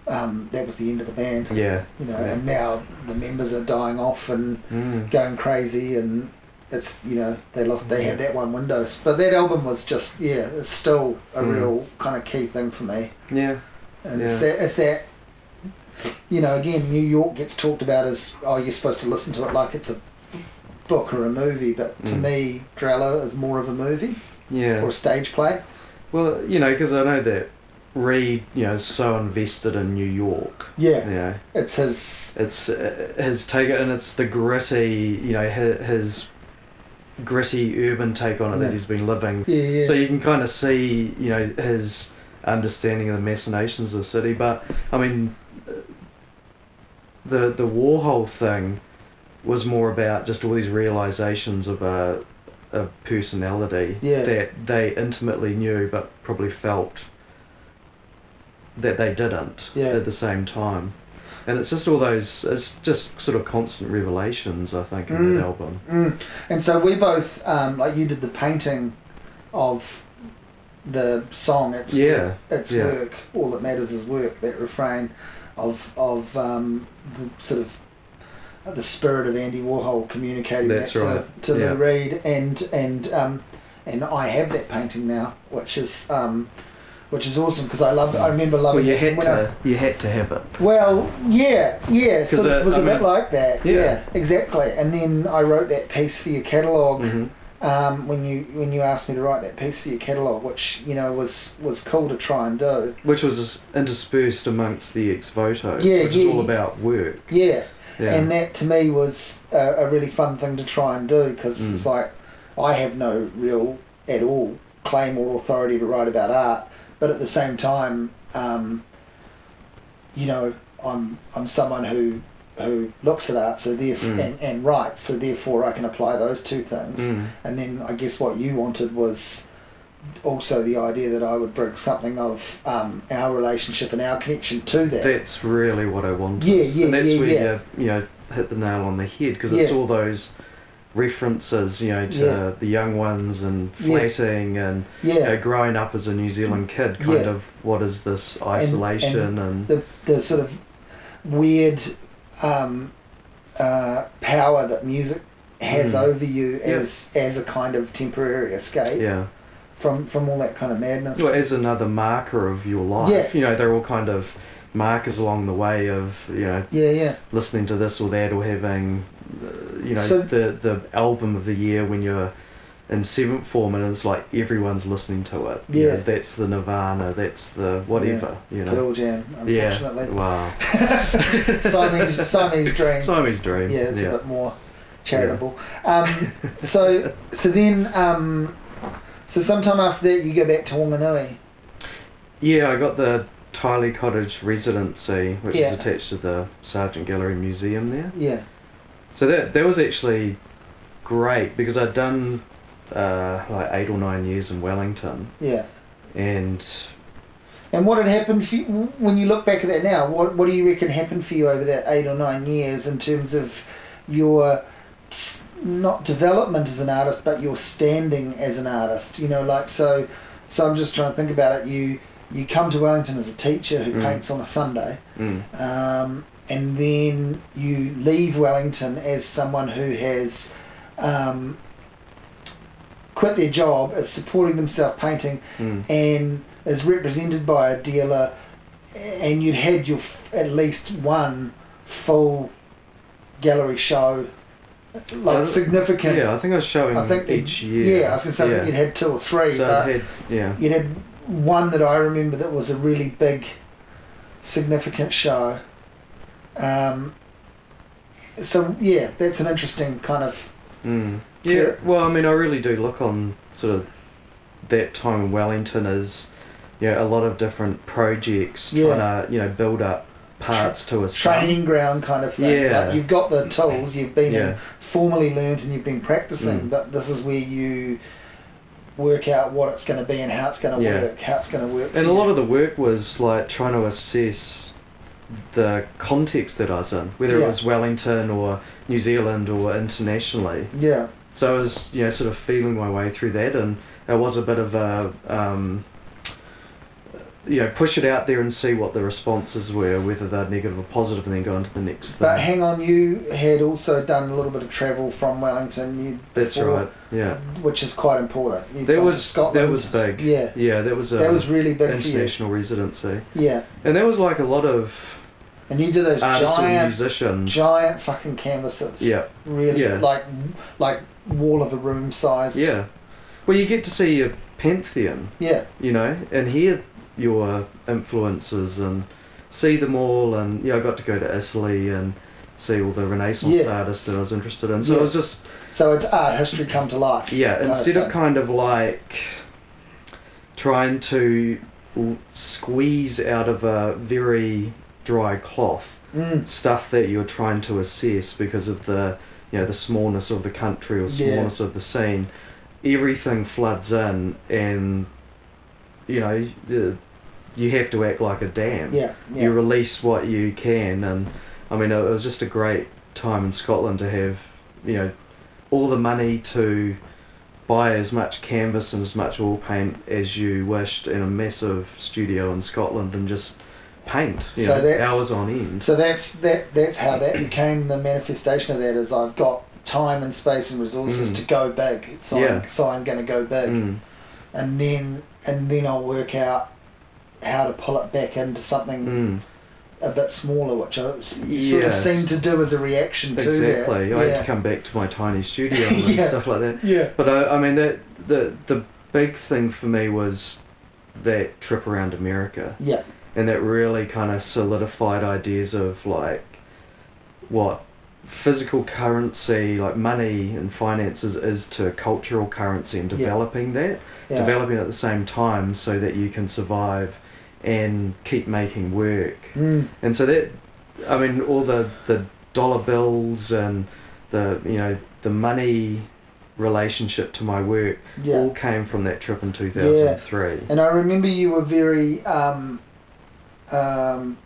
um, that was the end of the band, Yeah. you know, Yeah. and now the members are dying off and Mm. going crazy, and it's, you know, they lost, they had that one Windows, but that album was just, yeah, it's still a Mm. real kind of key thing for me, Yeah. and it's that, it's that, you know, again, New York gets talked about as, oh, you're supposed to listen to it like it's a book or a movie, but to Mm. me, Drella is more of a movie Yeah. or a stage play. Well, you know, because I know that Reed, you know, is so invested in New York. Yeah, You know, it's his. it's uh, his take, and it's the gritty, you know, his, his gritty urban take on it Yeah. that he's been living. Yeah, yeah. So you can kind of see, you know, his understanding of the machinations of the city. But I mean, the the Warhol thing was more about just all these realizations of a, a personality Yeah. that they intimately knew, but probably felt that they didn't Yeah. at the same time. And it's just all those, it's just sort of constant revelations, I think, in Mm. that album. Mm. And so we both, um, like you did the painting of the song. It's Yeah, work. It's yeah. work. All that matters is work. That refrain of of um, the sort of uh, the spirit of Andy Warhol communicating That's that right, to, to yeah. Lou Reed, and and um, and I have that painting now, which is. Um, which is awesome because I love. I remember loving Well, you it had when I- to, you had to have it. Well, yeah, yeah, sort of it- was I a bit like that. Yeah. Yeah. exactly. And then I wrote that piece for your catalog Mhm. um, when you when you asked me to write that piece for your catalog, which you know was was cool to try and do. Which was interspersed amongst the ex voto, Yeah, which is all about work. Yeah, Yeah. and that to me was a, a really fun thing to try and do because Mm. it's like I have no real at all claim or authority to write about art, but at the same time, um, you know, I'm I'm someone who who looks at art, so therefore Mm. and, and writes, so therefore I can apply those two things. Mm. And then I guess what you wanted was also the idea that I would bring something of um, our relationship and our connection to that. That's really what I wanted. Yeah, yeah, And that's yeah, where yeah. you, you know, hit the nail on the head because it's all those references, you know, to Yeah. the young ones and Yeah. and yeah. you know, growing up as a New Zealand kid, kind Yeah. of what is this isolation and, the the sort of weird um, uh, power that music has Mm. over you as as a kind of temporary escape yeah. from from all that kind of madness. Well, as another marker of your life, Yeah. you know, they're all kind of markers along the way of you know yeah, yeah, listening to this or that or having you know So- the the album of the year when you're in seventh form and it's like everyone's listening to it. You Yeah. know, that's the Nirvana. That's the whatever. You know. Pearl Jam, Yeah. unfortunately. Wow. Siamese, Siamese dream. Siamese dream. yeah, it's yeah. a bit more. charitable. Um, so so then um, so sometime after that you go back to Wanganui. Yeah, I got the Tylee Cottage residency, which Yeah. is attached to the Sarjeant Gallery Museum there. Yeah. So that that was actually great because I'd done uh, like eight or nine years in Wellington, Yeah. and And what had happened for you, when you look back at that now? What what do you reckon happened for you over that eight or nine years in terms of your not development as an artist, but your standing as an artist? You know, like so. So I'm just trying to think about it. You you come to Wellington as a teacher who Mm. paints on a Sunday, mm, um, and then you leave Wellington as someone who has. Um, quit their job as supporting themselves painting mm, and is represented by a dealer, and you'd had your f- at least one full gallery show, like Uh, significant. yeah, I think I was showing I think each it- year. Yeah, I was going to say Yeah. you'd had two or three, So but had yeah, you'd had one that I remember that was a really big, significant show. Um, so yeah, that's an interesting kind of mm. Yeah. yeah. Well, I mean, I really do look on sort of that time in Wellington as you know a lot of different projects Yeah. trying to you know build up parts to a sum. training ground kind of thing. Yeah. Like you've got the tools, you've been Yeah. formally learned and you've been practicing, Mm. but this is where you work out what it's going to be and how it's going to Yeah. work, how it's going to work. And for a lot of the work was like trying to assess the context that I was in, whether Yeah. it was Wellington or New Zealand or internationally. yeah, So I was, you know, sort of feeling my way through that, and it was a bit of a, um, you know, push it out there and see what the responses were, whether they're negative or positive, and then go on to the next thing. but hang on, you had also done a little bit of travel from Wellington. You That's before, right. Yeah, which is quite important. You've that was Scotland. that was big. Yeah, yeah, that was a that was um, really big for you. international residency, Yeah, and there was like a lot of and you did those giant, musicians. giant fucking canvases. Yeah. really Yeah. like like wall of a room sized. Yeah. Well, you get to see a pantheon, yeah, you know, and hear your influences and see them all. And yeah, I got to go to Italy and see all the Renaissance Yeah. artists that I was interested in. So Yeah. it was just So it's art history come to life. yeah, instead of kind of like trying to squeeze out of a very dry cloth Mm. stuff that you're trying to assess because of the you know the smallness of the country or Yeah. smallness of the scene everything floods in and you know you- have to act like a dam Yeah, yeah. you release what you can and i mean it was just a great time in scotland to have you know all the money to buy as much canvas and as much oil paint as you wished in a massive studio in scotland and just paint you So know, that's- hours on end So that's that. That's how that became the manifestation of that. Is I've got time and space and resources Mm. to go big. So Yeah. I'm, so I'm going to go big, Mm. and then and then I'll work out how to pull it back into something Mm. a bit smaller, which I s- sort of Yes. seem to do as a reaction to Exactly. that. I yeah. had to come back to my tiny studio and Yeah. stuff like that. yeah. But I, I mean, that the the big thing for me was that trip around America, Yeah. and that really kind of solidified ideas of like what physical currency, like money and finances, is to cultural currency, and Yeah. developing that, Yeah. developing at the same time, so that you can survive and keep making work. Mm. And so that, I mean, all the the dollar bills and the you know the money relationship to my work Yeah. all came from that trip in two thousand three. Yeah. And I remember you were very, um, um,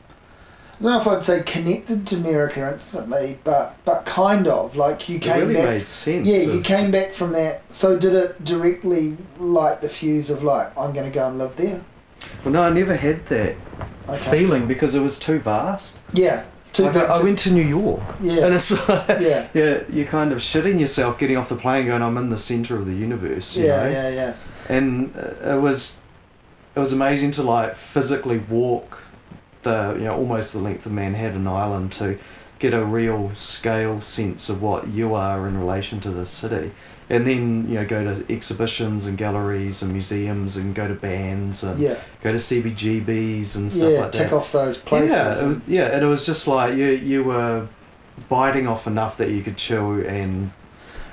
I don't know if I'd say connected to America instantly, but but kind of like you It came really back. made sense. yeah, you came back from that. So did it directly light the fuse of like I'm going to go and live there? Well, no, I never had that Okay. feeling because it was too vast. Yeah, too Like, big. I, I went to New York, Yeah. and it's like, Yeah. yeah, you're kind of shitting yourself getting off the plane, going, "I'm in the center of the universe." You yeah, know? yeah, yeah, and it was it was amazing to like physically walk the you know almost the length of Manhattan Island to get a real scale sense of what you are in relation to the city and then you know go to exhibitions and galleries and museums and go to bands and yeah, go to CBGBs and stuff yeah. like tick that off those places. yeah, it was, and- yeah, and it was just like you you were biting off enough that you could chew and.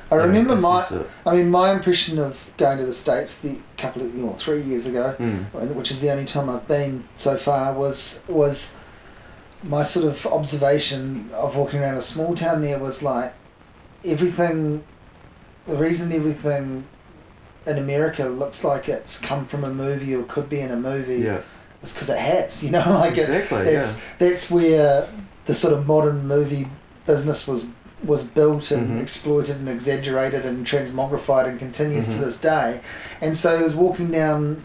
I know, remember my. It. I mean, my impression of going to the states the couple of you know three years ago, Mm. which is the only time I've been so far, was was my sort of observation of walking around a small town there was like everything. The reason everything in America looks like it's come from a movie or could be in a movie Yeah. is because it has. You know, like Exactly, it's that's that's where the sort of modern movie business was was built and Mhm. exploited and exaggerated and transmogrified and continues to Mhm. this day. And so I was walking down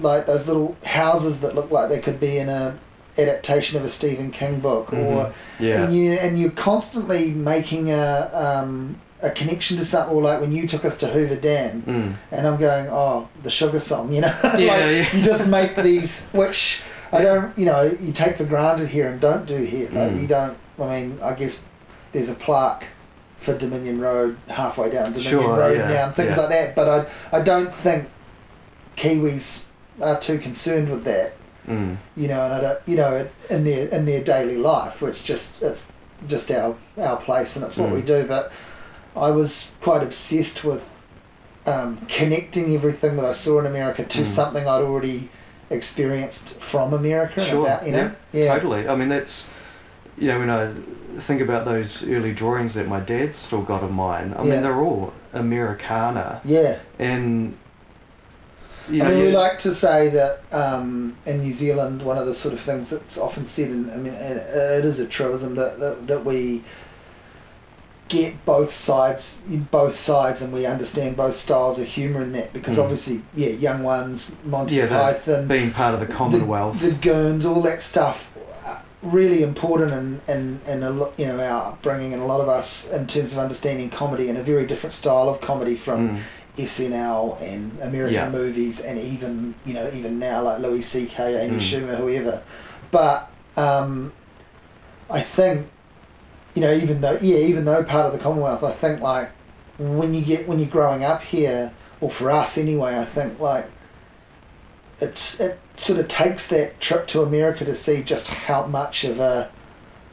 like those little houses that look like they could be in a adaptation of a Stephen King book or Mhm. Yeah. and you and you're constantly making a um, a connection to something or like when you took us to Hoover Dam Mm. and I'm going, oh, the sugar song, you know? Yeah, like, yeah. You just make these, which I don't, you know, you take for granted here and don't do here. Like, Mm. you don't, I mean, I guess there's a plaque for Dominion Road halfway down Dominion Sure, Road yeah, now and things yeah. like that, but I, I don't think Kiwis are too concerned with that, Mm. you know, and I don't, you know, in their, in their daily life, it's just, it's just our, our place and it's what Mm. we do, but I was quite obsessed with um, connecting everything that I saw in America to Mm. something I'd already experienced from America. Sure. About, you know? yeah, Totally. I mean, that's you know when I think about those early drawings that my dad still got of mine. I Yeah. mean, they're all Americana, Yeah. and you I know, mean, we like to say that um, in New Zealand, one of the sort of things that's often said, and I mean, and it is a truism that, that, that we get both sides, in both sides, and we understand both styles of humour in that because Mm. obviously, yeah, young ones, Monty Yeah, Python, being part of the Commonwealth. the, the goons, all that stuff, uh, really important and and and a lot, you know our upbringing and a lot of us in terms of understanding comedy and a very different style of comedy from Mm. SNL and American Yeah. movies and even you know even now like Louis C.K., Amy Mm. Schumer, whoever. But um, I think you know even though yeah even though part of the Commonwealth, I think like when you get when you're growing up here, or for us anyway, I think like it's it sort of takes that trip to America to see just how much of a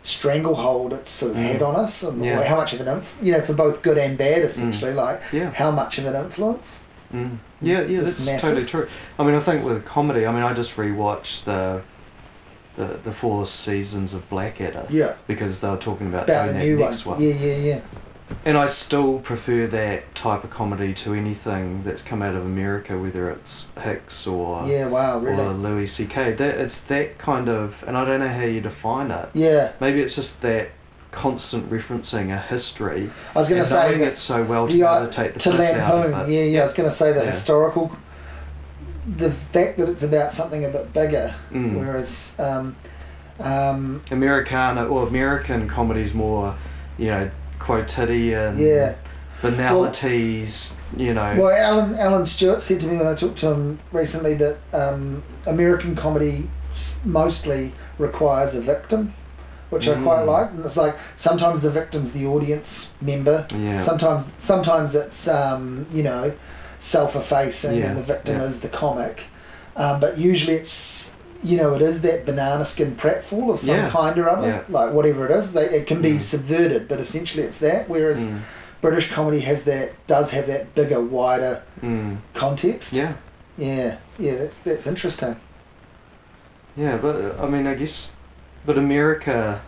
stranglehold it's sort of Mm. had on us and Yeah. how much of an inf- you know for both good and bad essentially like Yeah. how much of an influence Mm. Yeah, yeah, Just that's massive. totally true. I mean, I think with comedy, I mean, I just rewatched the the the four seasons of Blackadder yeah because they were talking about, about the doing new that one. next one. yeah yeah yeah And I still prefer that type of comedy to anything that's come out of America, whether it's Hicks or yeah wow really or Louis C.K. That it's that kind of, and I don't know how you define it. yeah Maybe it's just that constant referencing a history. I was going to say that it so well to the, uh, to take the to piss out of it. yeah yeah I was going to say the Yeah. historical the fact that it's about something a bit bigger Mm. whereas um, um, Americana or American comedy's more, you know, quotidian, yeah banalities, you know. Well, Alan Alan Stewart said to me when I talked to him recently that um, American comedy mostly requires a victim, which I quite Mm. like. And it's like sometimes the victim's the audience member. yeah. Sometimes sometimes it's um, you know self-effacing Yeah, and the victim yeah. is the comic. Um, but usually it's you know it is that banana skin pratfall of some Yeah, kind or other, like whatever it is. They, it can be Mm. subverted, but essentially it's that. Whereas Mm, British comedy has that does have that bigger, wider mm. context. Yeah, yeah, yeah. That's that's interesting. yeah, but uh, I mean, I guess, but America,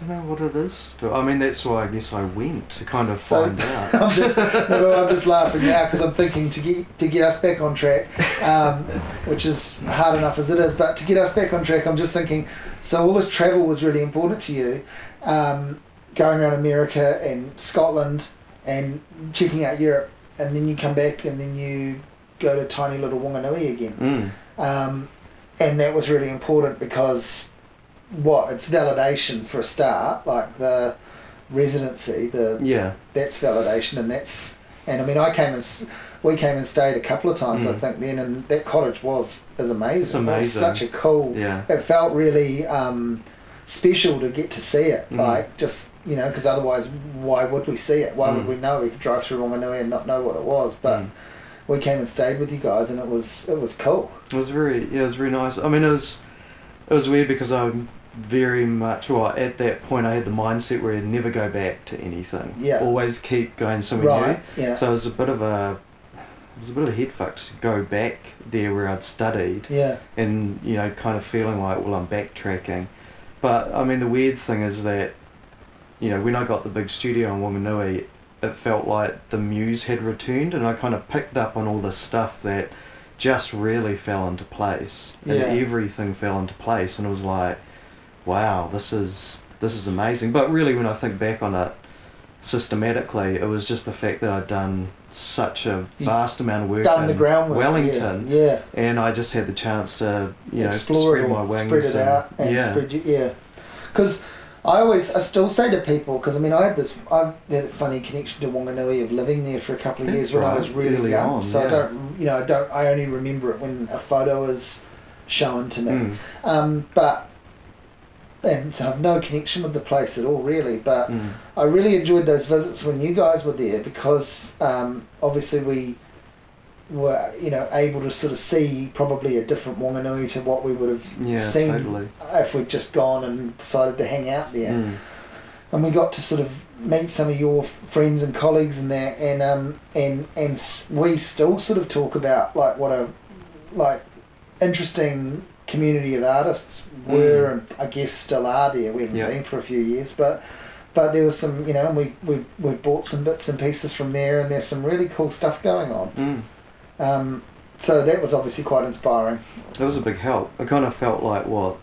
I don't know what it is. I mean, that's why I guess I went to kind of So find out. I'm just no, I'm just laughing now because I'm thinking to get to get us back on track, um, which is hard enough as it is. But to get us back on track, I'm just thinking. So all this travel was really important to you, um, going around America and Scotland and checking out Europe, and then you come back and then you go to tiny little Wanganui again. Mm, Um, and that was really important because what it's validation for a start, like the residency, the yeah, that's validation, and that's and I mean I came and we came and stayed a couple of times I Mm. think then, and that cottage was is amazing. It's It was such a cool. yeah, It felt really um, special to get to see it, Mm. like just you know, because otherwise, why would we see it? Why would Mm. we know? We could drive through Wanganui and not know what it was, but. Mm. We came and stayed with you guys, and it was it was cool. It was very, yeah, it was very nice. I mean, it was, it was weird because I very much, well, at that point, I had the mindset where I'd never go back to anything. Yeah. Always keep going somewhere Right. new. Yeah. So it was a bit of a, it was a bit of a head fuck to go back there where I'd studied yeah. and, you know, kind of feeling like, well, I'm backtracking. But, I mean, the weird thing is that, you know, when I got the big studio in Wanganui, it felt like the muse had returned and I kind of picked up on all this stuff that just really fell into place. And Yeah. everything fell into place and it was like, wow, this is this is amazing. But really when I think back on it systematically, it was just the fact that I'd done such a vast amount of work Done in the groundwork. Wellington Yeah. yeah. and I just had the chance to, you know, Explore spread it, my wings spread it and, out, and yeah. spread you, yeah. Because I always, I still say to people, because I mean, I had this, I had a funny connection to Wanganui of living there for a couple of That's years when I was really young. on, so I don't, you know, I don't, I only remember it when a photo is shown to me. Mm, Um, but and have no connection with the place at all, really. But mm, I really enjoyed those visits when you guys were there because um, obviously we were, you know, able to sort of see probably a different Wanganui to what we would have yeah, seen totally. if we'd just gone and decided to hang out there. Mm, And we got to sort of meet some of your friends and colleagues in there, and um, and and we still sort of talk about like what a like interesting community of artists were, and I guess still are there. We haven't. Yeah. been for a few years, but but there was some, you know, and we we we bought some bits and pieces from there, and there's some really cool stuff going on. mm. Um, so that was obviously quite inspiring. That was a big help. It kind of felt like what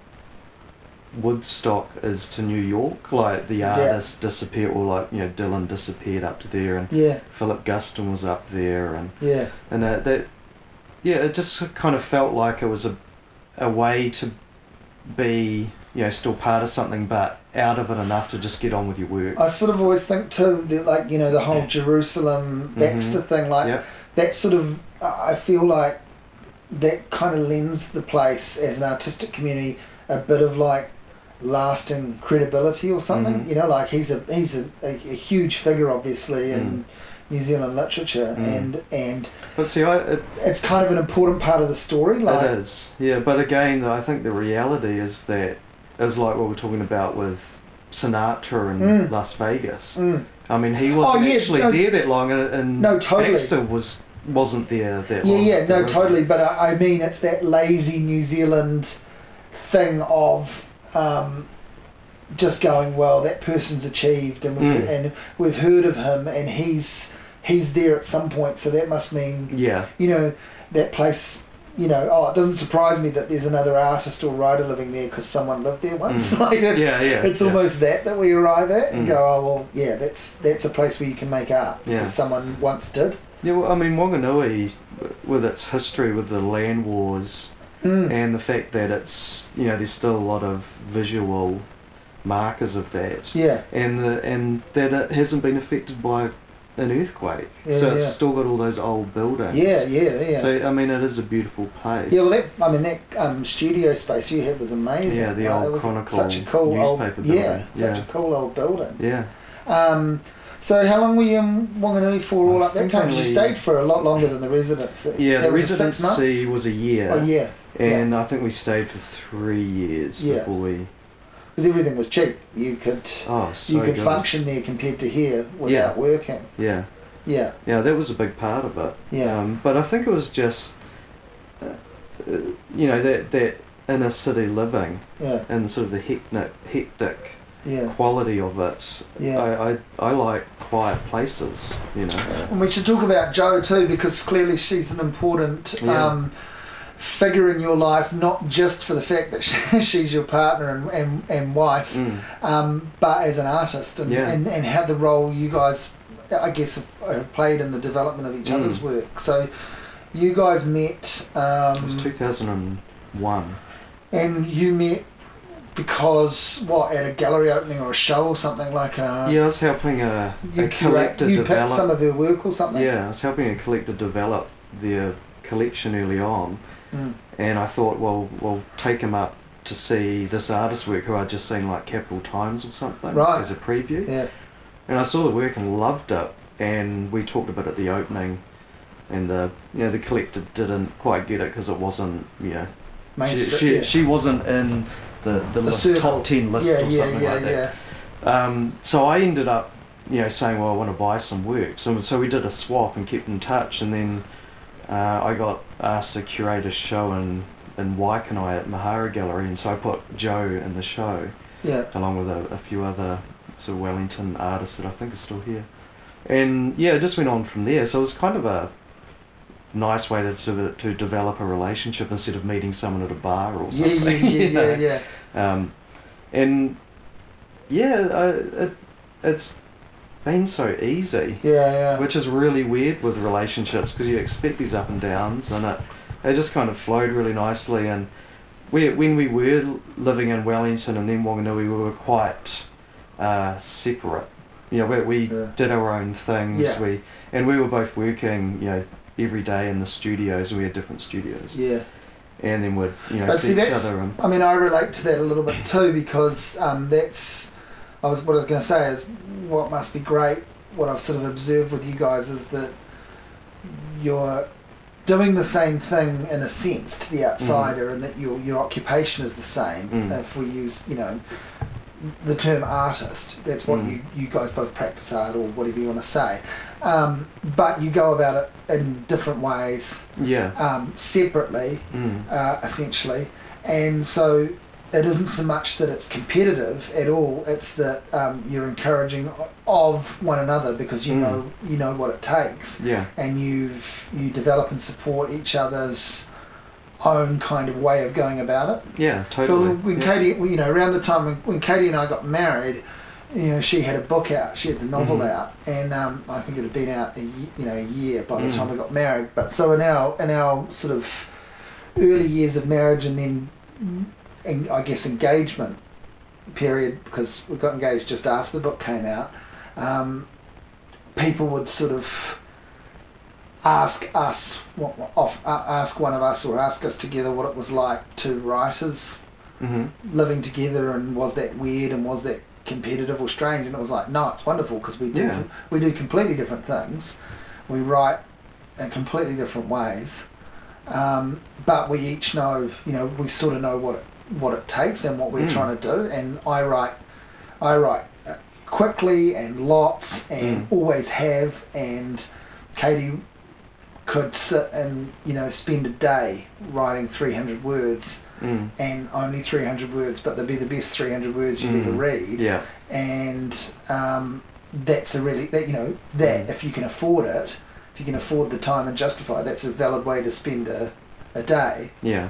Woodstock is to New York. Like the Yeah. artists disappeared, or like you know Dylan disappeared up to there, and Yeah, Philip Guston was up there, and yeah, and that, that yeah, it just kind of felt like it was a a way to be you know still part of something, but out of it enough to just get on with your work. I sort of always think too that like you know the whole Jerusalem Baxter thing, like Yep. that sort of I feel like that kind of lends the place as an artistic community a bit of like lasting credibility or something. Mhm. You know, like he's a he's a, a, a huge figure obviously in New Zealand literature, Mm. and and But see, I, it, it's kind of an important part of the story. Like it is, yeah. But again, I think the reality is that it was like what we're talking about with Sinatra in Mm. Las Vegas. Mm. I mean, he wasn't Oh, yeah, actually no- there that long, and, and No, totally. Baxter was wasn't there that Yeah, long. yeah, no, totally. But I, I mean, it's that lazy New Zealand thing of um, just going, well, that person's achieved, and we've, Mm. and we've heard of him, and he's he's there at some point, so that must mean Yeah, you know that place. You know, oh, it doesn't surprise me that there's another artist or writer living there because someone lived there once. Mm. like it's, yeah, yeah. it's yeah. almost that that we arrive at and Mm. go, oh well, yeah, that's that's a place where you can make art Yeah. because someone once did. Yeah, well, I mean, Wanganui, with its history with the land wars Mm. and the fact that it's you know there's still a lot of visual markers of that, Yeah, and the and that it hasn't been affected by an earthquake, Yeah, so it's yeah. still got all those old buildings. yeah, yeah, yeah. So I mean, it is a beautiful place. Yeah, well, that I mean that um, studio space you had was amazing. Yeah, the old was Chronicle such a cool old newspaper yeah, building. such Yeah. a cool old building. yeah, Um, so how long were you in Wanganui for all I up that time? 'Cause you stayed for a lot longer than the residency. yeah. That the was residency was a year, Oh yeah, and I think we stayed for three years before we. Because everything was cheap. You could Oh, so you could good. function there compared to here without Yeah. working. Yeah. Yeah, Yeah, that was a big part of it. yeah, Um, but I think it was just, uh, uh, you know, that that inner city living yeah, and sort of the hectic, hectic yeah. quality of it. Yeah. I, I, I like quiet places, you know. And we should talk about Joe too, because clearly she's an important Yeah. um, figure in your life, not just for the fact that she, she's your partner and, and, and wife, Mm. um, but as an artist and, Yeah. and, and how the role you guys, I guess, have, played in the development of each Mm. other's work. So you guys met, It um, was 2001. and you met because what at a gallery opening or a show or something like a yeah, I was helping a, you a collector you picked develop. some of her work or something. yeah, I was helping a collector develop their collection early on, Mm. and I thought, well, we'll take him up to see this artist's work who I'd just seen like Capital Times or something Right. as a preview. Yeah. And I saw the work and loved it. And we talked about it at the opening, and the you know the collector didn't quite get it because it wasn't you know she she, yeah. she wasn't in the the, The list, top ten list yeah, or something yeah, like that. yeah. Um, so I ended up, you know, saying, well, I want to buy some work. So, so we did a swap and kept in touch. And then uh, I got asked to curate a show in, in Waikanae at Mahara Gallery. And so I put Joe in the show, Yeah. along with a, a few other sort of Wellington artists that I think are still here. And yeah, it just went on from there. So it was kind of a nice way to, to, to develop a relationship instead of meeting someone at a bar or something. yeah, yeah, you know? yeah, yeah. Um, and yeah, uh, it, it's been so easy, Yeah, yeah. which is really weird with relationships because you expect these up and downs, and it it just kind of flowed really nicely. And we when we were living in Wellington and then Wanganui, we were quite uh, separate. You know, we, we Yeah. did our own things. Yeah. We and we were both working. You know. Every day in the studios, we had different studios, yeah. and then would you know But see see, each other. And, I mean, I relate to that a little bit too because um, that's, I was, what I was going to say is what must be great, what I've sort of observed with you guys is that you're doing the same thing in a sense to the outsider and that your, your occupation is the same. Mm. If we use, you know, the term artist, that's what Mm. you, you guys both practice art or whatever you want to say. Um, but you go about it in different ways, yeah. um, separately Mm. uh, essentially. And so it isn't so much that it's competitive at all. It's that um, you're encouraging of one another because you Mm. know you know what it takes, Yeah. and you you develop and support each other's own kind of way of going about it. Yeah, totally. So when yeah. Katie, you know, around the time when, when Katie and I got married, you know, she had a book out. She had the novel Mhm. out, and um, I think it had been out a you know a year by the Mm. time we got married. But so in our in our sort of early years of marriage, and then en- I guess engagement period, because we got engaged just after the book came out. Um, people would sort of ask us, off, ask one of us, or ask us together what it was like to write as Mhm. living together and was that weird and was that competitive or strange and it was like no it's wonderful because we do Yeah. we do completely different things we write in completely different ways um, but we each know you know we sort of know what it, what it takes and what we're Mm. trying to do and I write I write uh, quickly and lots and Mm. always have and Katie could sit and you know spend a day writing 300 words Mm. and only 300 words, but they'd be the best 300 words you'll ever Mm. read. Yeah. And um, that's a really, that you know, that Mm. if you can afford it, if you can afford the time and justify, that's a valid way to spend a, a day. Yeah.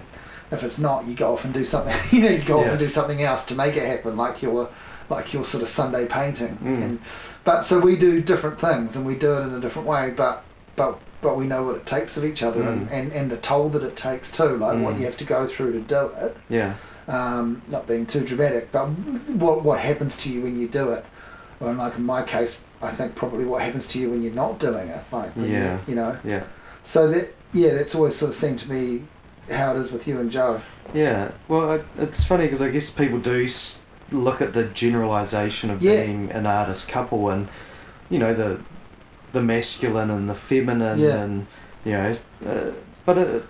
If it's not, you go off and do something. You know, you go off and do something else to make it happen, like your, like your sort of Sunday painting. Mm. And but so we do different things, and we do it in a different way. But but but we know what it takes of each other, and, Mm. and and the toll that it takes too, like what Mm. you have to go through to do it Yeah. um, not being too dramatic, but what what happens to you when you do it? Well, like in my case, I think probably what happens to you when you're not doing it, like when you- Yeah. you know. Yeah. So that yeah, that's always sort of seemed to be how it is with you and Joe. Yeah. Well, it, it's funny because I guess people do look at the generalization of Yeah. being an artist couple and, you know, the the masculine and the feminine Yeah. and, you know, uh, but it,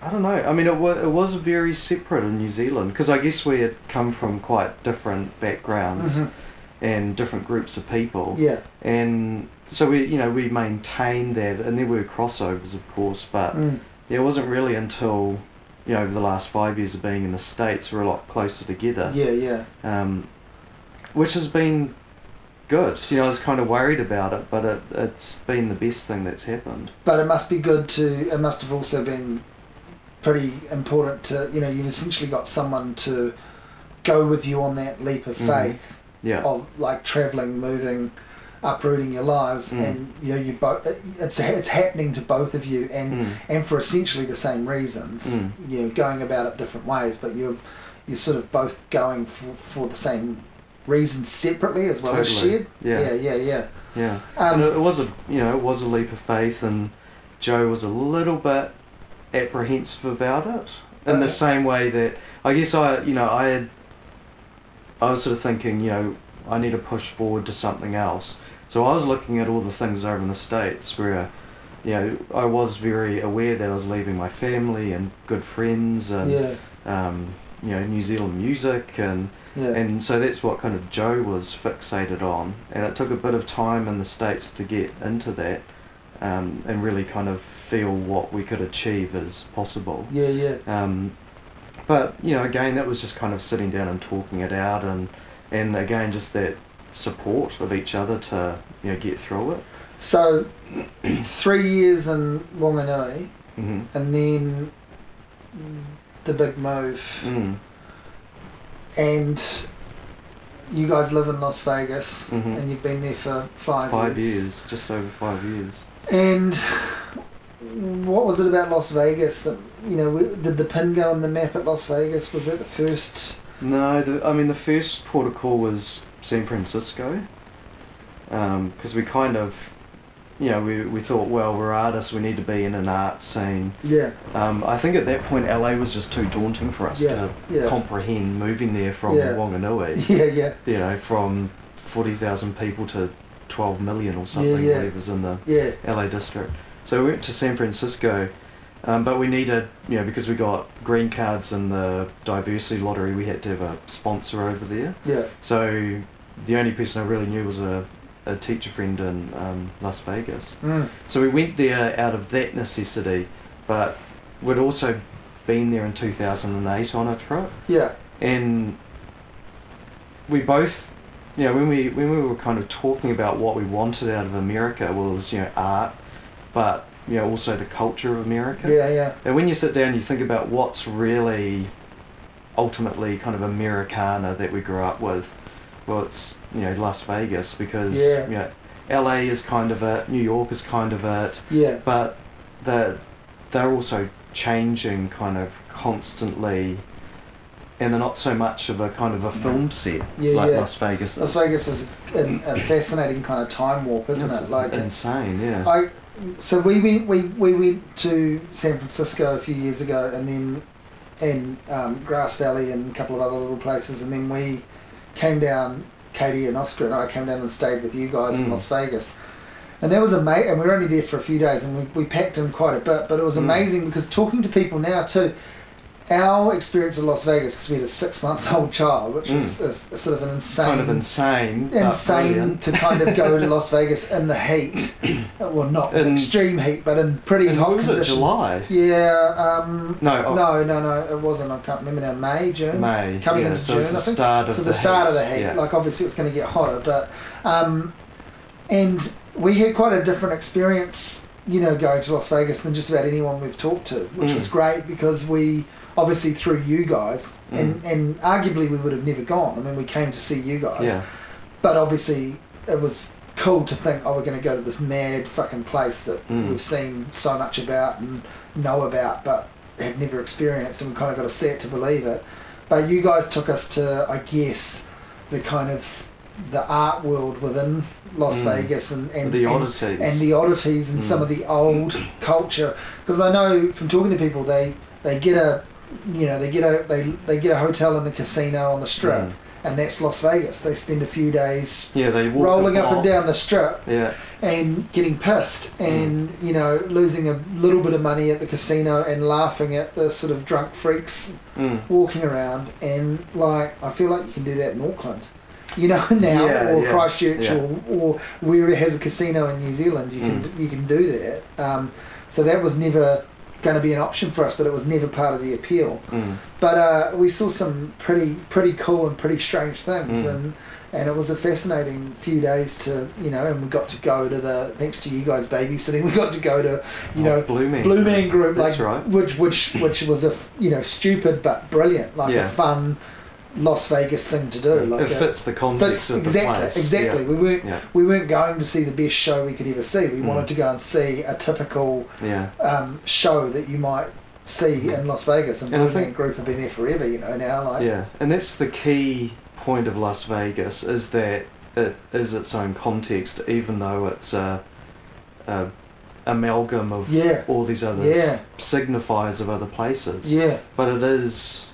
I don't know. I mean, it, it was very separate in New Zealand because I guess we had come from quite different backgrounds Mhm. and different groups of people. Yeah, and so we you know we maintained that and there were crossovers of course but mm. Yeah, it wasn't really until you know over the last five years of being in the states we're a lot closer together yeah, yeah, um, which has been good you know I was kind of worried about it but it, it's been the best thing that's happened but it must be good to. It must have also been pretty important to you know you've essentially got someone to go with you on that leap of Mhm. faith. yeah of like traveling, moving, uprooting your lives, Mm. and you know you both. It's it's happening to both of you, and Mm. and for essentially the same reasons. Mm. You know, going about it different ways, but you're you're sort of both going for for the same reasons separately as well as shared. Yeah. yeah, yeah, yeah. yeah Um, and it, it was a you know it was a leap of faith and Joe was a little bit apprehensive about it in Uh, the same way that I guess I you know I had I was sort of thinking you know I need to push forward to something else so I was looking at all the things over in the states where you know I was very aware that I was leaving my family and good friends and yeah, um, you know New Zealand music and Yeah. and so that's what kind of Joe was fixated on, and it took a bit of time in the states to get into that, um, and really kind of feel what we could achieve as possible. yeah, yeah. Um, but you know, again, that was just kind of sitting down and talking it out, and and again, just that support of each other to you know get through it. So, three years in Wanganui, hmm and then the big move, Mm. and you guys live in Las Vegas, Mhm. and you've been there for five, Five years, just over five years. And what was it about Las Vegas that you know? Did the pin go on the map at Las Vegas? Was that the first? No, the, I mean the first port of call was San Francisco, because we kind of, you know, we, we thought, well, we're artists, we need to be in an art scene. Yeah, Um, I think at that point LA was just too daunting for us Yeah, to yeah. comprehend moving there from Yeah. Wanganui. yeah, yeah, you know, from 40,000 people to 12 million or something, yeah. I believe was in the yeah, LA district. So we went to San Francisco, um, but we needed, you know, because we got green cards in the diversity lottery, we had to have a sponsor over there. yeah. So the only person I really knew was a, a teacher friend in um, Las Vegas. Mm. So we went there out of that necessity, but we'd also been there in 2008 on a trip. Yeah, and we both you know when we when we were kind of talking about what we wanted out of America well it was you know art but you know also the culture of America. Yeah, yeah, and when you sit down you think about what's really ultimately kind of Americana that we grew up with well it's you know Las Vegas because Yeah. you know LA is kind of it New York is kind of it yeah, but they're, they're also changing kind of constantly and they're not so much of a kind of a film set Yeah, like yeah. Las Vegas is. Las Vegas is a, a fascinating kind of time warp, isn't It's it? Like, insane, yeah. I so we went we, we went to San Francisco a few years ago, and then and um, Grass Valley and a couple of other little places, and then we came down. Katie and Oscar and I came down and stayed with you guys in Mm. Las Vegas. And that was amazing. And we were only there for a few days, and we, we packed in quite a bit. But it was Mm. amazing because talking to people now too, our experience in Las Vegas because we had a six-month-old child, which was a, a sort of an insane, kind of insane. insane to kind of go to Las Vegas in the heat. well, not In- extreme heat, but in pretty And hot was it, conditions. July? Yeah. Um, No, oh, no, no, no. It wasn't. I can't remember now. May, June. May. Coming yeah, into so June, the I think. start of so the, the start heat. of the heat. Yeah. Like obviously it's going to get hotter, but um, and we had quite a different experience, you know, going to Las Vegas than just about anyone we've talked to, which Mm. was great because we obviously through you guys, and and arguably we would have never gone. I mean, we came to see you guys, yeah. but obviously it was cool to think, oh, we're going to go to this mad fucking place that Mm. we've seen so much about and know about, but have never experienced, and we kind of got to see it to believe it. But you guys took us to, I guess, the kind of the art world within Las Mm. Vegas and, and the and- oddities. and the oddities and Mm. some of the old culture. Because I know from talking to people, they they get a you know they get a they they get a hotel and a casino on the strip, Mm. and that's Las Vegas. They spend a few days yeah, they rolling up and down the strip Yeah, and getting pissed and Mm. you know losing a little bit of money at the casino and laughing at the sort of drunk freaks mm. walking around and like I feel like you can do that in Auckland. You know now Yeah, or yeah, Christchurch or, or where it has a casino in New Zealand you can Mm. you can do that. Um, so that was never going to be an option for us, but it was never part of the appeal. Mm. But uh, we saw some pretty pretty cool and pretty strange things, Mm. and and it was a fascinating few days to you know, and we got to go to the next to you guys babysitting, we got to go to you Oh, know Blue Man. Blue Man Group, That's like right. which which which was a f- you know stupid but brilliant, like Yeah. a fun Las Vegas thing to do. Like it a- fits the context fits of exactly the place. exactly. Yeah. We weren't Yeah. we weren't going to see the best show we could ever see. We Mm. wanted to go and see a typical Yeah. um, show that you might see in Las Vegas, and, And I think- Group have been there forever. You know now like Yeah, and that's the key point of Las Vegas is that it is its own context, even though it's a, a amalgam of yeah all these other signifiers of other places. yeah But it is,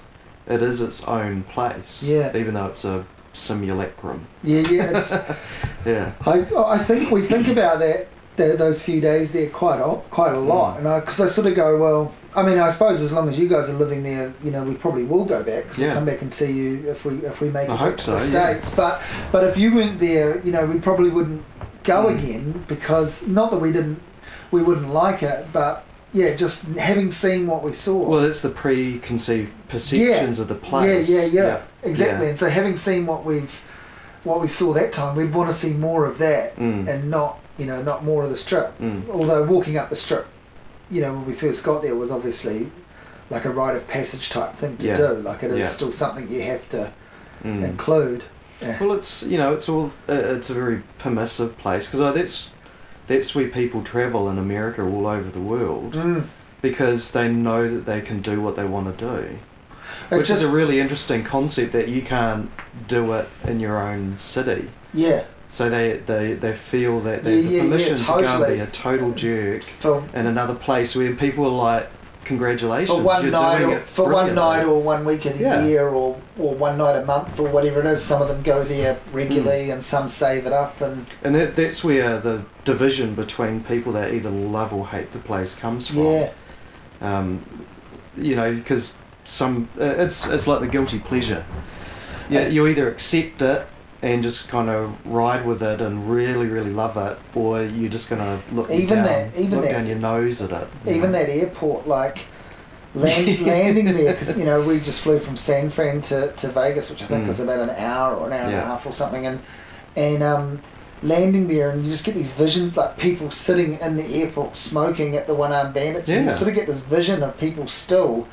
it is its own place. Yeah. Even though it's a simulacrum. yeah yeah. It's Yeah. I, I think we think about that, that those few days there quite a, quite a lot, Mm. and because I, sort of go, well, I mean, I suppose as long as you guys are living there, you know, we probably will go back because Yeah. we'll come back and see you if we if we make I it to the so, yeah. states. But but if you weren't there, you know, we probably wouldn't go Mm. again because not that we didn't we wouldn't like it, but yeah, just having seen what we saw. Well, it's the preconceived perceptions of the place. Yeah, yeah, yeah, exactly. Yeah. And so having seen what we've what we saw that time, we'd want to see more of that Mm. and not you know not more of the strip. Mm. Although walking up the strip, you know, when we first got there was obviously like a rite of passage type thing to Yeah. do. Like it is Yeah. still something you have to Mm. include. Yeah. Well, it's you know it's all uh, it's a very permissive place because that's that's where people travel in America all over the world Mm. because they know that they can do what they want to do, It which just, is a really interesting concept that you can't do it in your own city. yeah. So they they, they feel that they have Yeah, the yeah, yeah, permission to go and be a total jerk For, in another place where people are like, congratulations, for one you're night doing or for one night or one week in a Yeah. year or, or one night a month or whatever it is. Some of them go there regularly Mm. and some save it up and And that, that's where the division between people that either love or hate the place comes from. yeah. Um, you know, because some uh, it's it's like the guilty pleasure. Yeah, you either accept it and just kind of ride with it and really really love it, or you're just gonna look Even down, that- even look that- down your nose at it. even know. that airport, like land, landing there, because you know we just flew from San Fran to, to Vegas, which I think Mm. was about an hour or an hour and a half or something, and and um, landing there, and you just get these visions like people sitting in the airport smoking at the One Armed Bandits, and you sort of get this vision of people still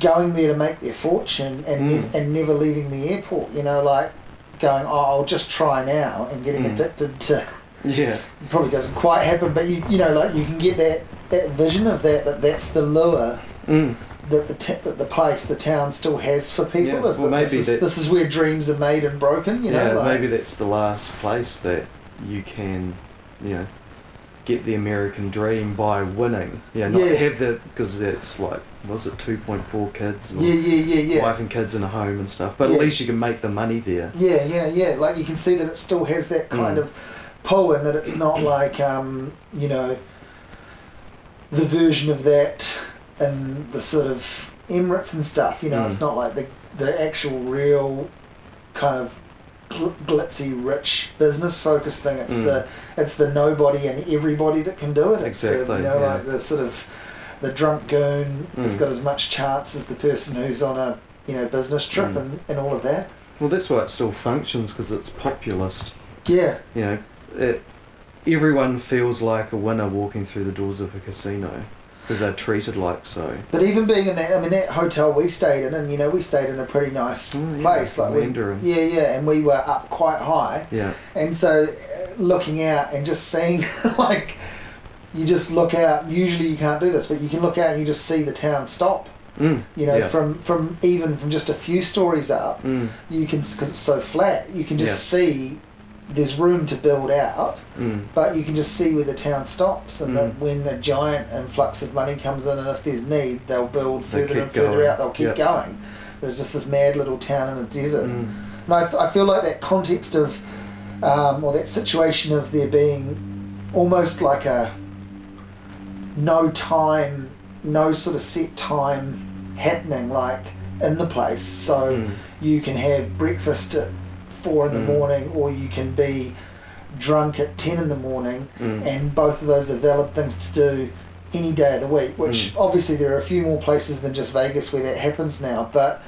going there to make their fortune and Mm. nev- and never leaving the airport. You know, like going, oh, I'll just try now, and getting Mm. addicted to Yeah, it probably doesn't quite happen, but you you know like you can get that that vision of that that that's the lure mm. that the t- that the place the town still has for people. Yeah, is well, that this, is, this is where dreams are made and broken. You know, yeah, like, maybe that's the last place that you can, you know, get the American dream by winning. Yeah, not Yeah. have the because it's like was it two point four kids, or yeah, yeah, yeah, yeah. wife and kids in a home and stuff. But Yeah. at least you can make the money there. Yeah, yeah, yeah. Like you can see that it still has that kind Mm. of pull, and that it's not like um, you know the version of that in the sort of Emirates and stuff. You know, Mm. it's not like the the actual real kind of glitzy, rich business focused thing. It's Mm. the it's the nobody and everybody that can do it. It's the, Exactly, you know, yeah. like the sort of the drunk goon has Mm. got as much chance as the person who's on a you know business trip Mm. and, and all of that. Well, that's why it still functions because it's populist. Yeah. You know, it, everyone feels like a winner walking through the doors of a casino because they're treated like so. But even being in that, I mean, that hotel we stayed in, and you know, we stayed in a pretty nice Oh, yeah, place. Like we, yeah, yeah, and we were up quite high, Yeah, and so looking out and just seeing, like, you just look out. Usually, you can't do this, but you can look out and you just see the town stop. mm. You know, yeah. from from even from just a few stories up, Mm. you can because it's so flat, you can just Yeah. see there's room to build out. Mm. But you can just see where the town stops, and that Mm. when a giant influx of money comes in, and if there's need, they'll build further and further going. out. They'll keep Yep. going. It's just this mad little town in a desert. Mm. And I, I feel like that context of, um, or that situation of there being almost like a no time, no sort of set time happening, like in the place. So Mm. you can have breakfast at four in the Mm. morning, or you can be drunk at ten in the morning, Mm. and both of those are valid things to do any day of the week. Which Mm. obviously there are a few more places than just Vegas where that happens now, but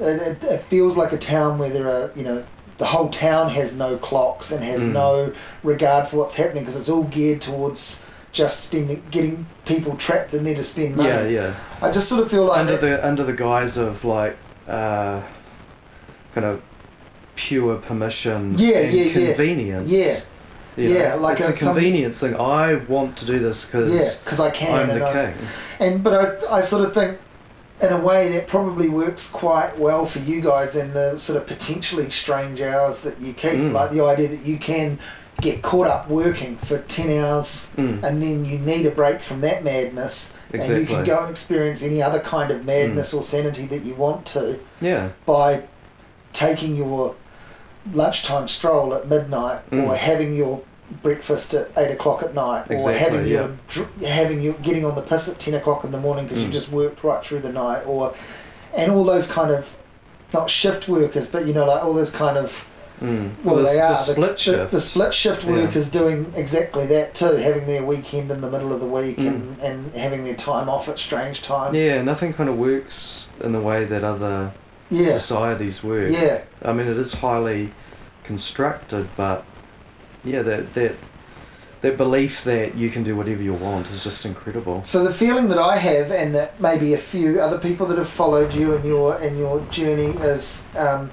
it, it, it feels like a town where there are you know the whole town has no clocks and has Mm. no regard for what's happening because it's all geared towards just spending getting people trapped in there to spend money. Yeah, yeah. I just sort of feel like under the under the guise of like uh, kind of pure permission Yeah, and yeah, yeah. convenience. Yeah. You know, Yeah, like it's a, a- some- convenience thing. I want to do this yeah, because because I can. I'm and the I- king. And but I, I sort of think, in a way, that probably works quite well for you guys in the sort of potentially strange hours that you keep. Mm. Like the idea that you can get caught up working for ten hours, Mm. and then you need a break from that madness, and you can go and experience any other kind of madness or sanity that you want to Yeah. by taking your lunchtime stroll at midnight Mm. or having your breakfast at eight o'clock at night, or Exactly, having yeah. you dr- having you getting on the piss at ten o'clock in the morning because you Mm. just worked right through the night, or and all those kind of not shift workers, but you know like all those kind of Mm. well, the, they the are split the, shift. The, split shift Yeah. workers doing exactly that too, having their weekend in the middle of the week Mm. and, and having their time off at strange times. yeah, nothing kind of works in the way that other yeah, societies work. yeah. I mean, it is highly constructed, but yeah, that that that belief that you can do whatever you want is just incredible. So the feeling that I have, and that maybe a few other people that have followed you and your in your journey, is, um,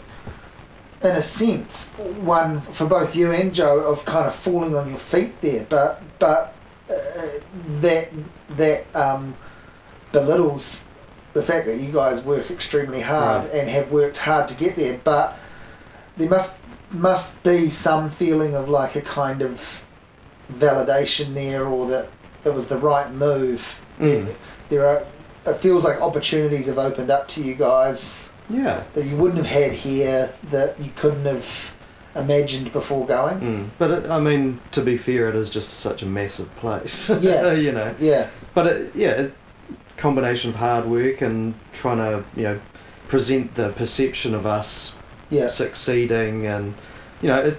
in a sense, one for both you and Joe of kind of falling on your feet there, but but uh, that that um, belittles the fact that you guys work extremely hard Right. and have worked hard to get there, but there must must be some feeling of like a kind of validation there, or that it was the right move. Mm. There, there are. It feels like opportunities have opened up to you guys Yeah. that you wouldn't have had here, that you couldn't have imagined before going. Mm. But it, I mean, to be fair, it is just such a massive place. Yeah. you know. Yeah, But it, yeah, it, combination of hard work and trying to you know present the perception of us yeah, succeeding, and you know it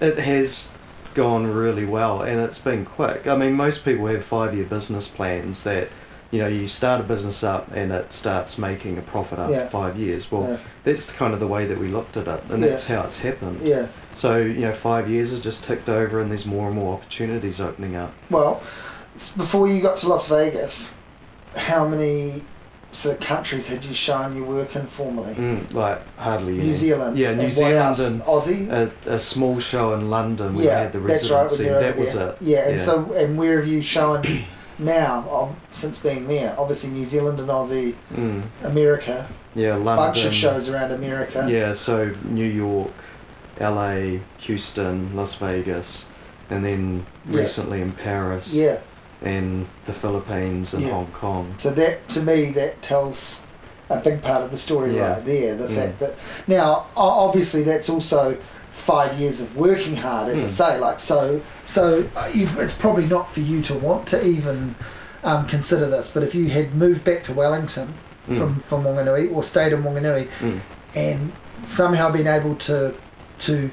it has gone really well, and it's been quick. I mean, most people have five year business plans that. You know, you start a business up and it starts making a profit after Yeah. five years. Well, Yeah. that's kind of the way that we looked at it, and Yeah. that's how it's happened. yeah. So, you know, five years has just ticked over and there's more and more opportunities opening up. Well, before you got to Las Vegas, how many sort of countries had you shown your work in formally? Mm, like, hardly any. New Zealand. Yeah, and New what Zealand and Aussie. a, a small show in London. We yeah, had the that's right. residency. When you're that was there. it. Yeah, and so and where have you shown now? Um, since being there, obviously New Zealand and Aussie, Mm, America, yeah, London. bunch of shows around America. Yeah, so New York, LA, Houston, Las Vegas, and then Yeah. recently in Paris Yeah. and the Philippines and Yeah. Hong Kong. So that to me that tells a big part of the story Yeah. right there. The Mm. fact that now obviously that's also five years of working hard, as I Mm. say. Like so, so uh, you, it's probably not for you to want to even um, consider this. But if you had moved back to Wellington Mm, from from Wanganui or stayed in Wanganui mm, and somehow been able to to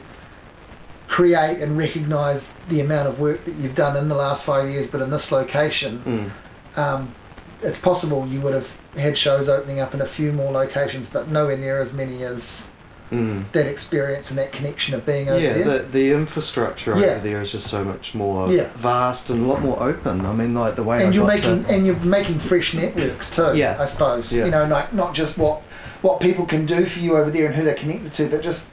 create and recognise the amount of work that you've done in the last five years, but in this location, mm. um, it's possible you would have had shows opening up in a few more locations, but nowhere near as many as Mm. that experience and that connection of being over Yeah, there. the, the infrastructure Yeah. over there is just so much more Yeah. vast and a lot more open. I mean, like the way I and you're got making to, and you're making fresh networks too. Yeah. I suppose Yeah. you know, like not just what what people can do for you over there and who they're connected to, but just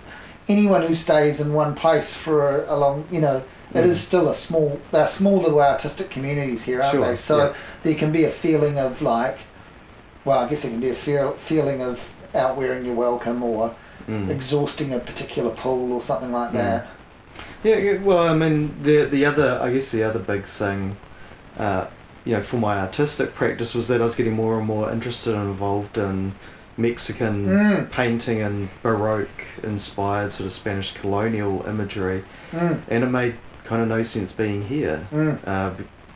anyone who stays in one place for a, a long, you know, it Mm. is still a small, they're small little artistic communities here, aren't Sure, they? So yeah. there can be a feeling of like, well, I guess there can be a feel, feeling of outwearing your welcome or Mm. exhausting a particular pool or something like Mm. that. Yeah, yeah, well, I mean, the the other, I guess, the other big thing, uh, you know, for my artistic practice was that I was getting more and more interested and involved in Mexican Mm. painting and Baroque inspired sort of Spanish colonial imagery, Mm. and it made kind of no sense being here. Mm. Uh,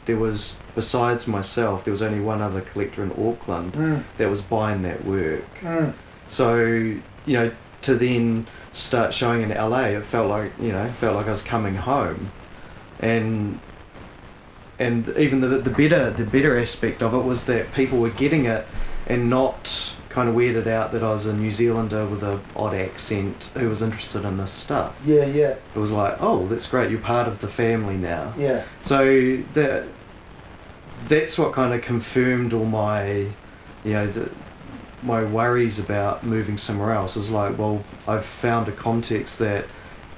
there was, besides myself, there was only one other collector in Auckland Mm. that was buying that work. Mm. So, you know, to then start showing in LA, it felt like, you know, felt like I was coming home. And and even the the better the better aspect of it was that people were getting it and not kind of weirded out that I was a New Zealander with a odd accent who was interested in this stuff. Yeah, yeah, It was like, oh, that's great, you're part of the family now. yeah. So that that's what kind of confirmed all my, you know, the, my worries about moving somewhere else. is like, well, I've found a context that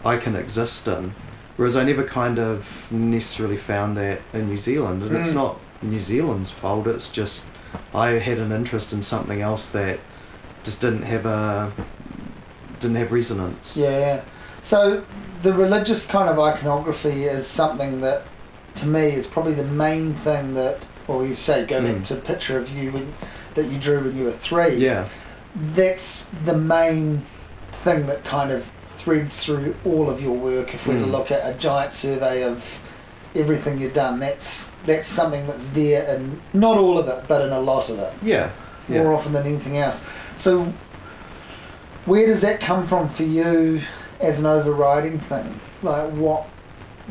I can exist in, whereas I never kind of necessarily found that in New Zealand. And it's Mm. not New Zealand's fault. It's just I had an interest in something else that just didn't have a didn't have resonance. Yeah, yeah. So the religious kind of iconography is something that, to me, is probably the main thing that, or you say, go back Mm. to picture of you when, that you drew when you were three. Yeah. That's the main thing that kind of threads through all of your work. If we were to Mm. look at a giant survey of everything you've done, that's that's something that's there in not all of it, but in a lot of it, Yeah. Yeah. more often than anything else. So, where does that come from for you as an overriding thing? Like what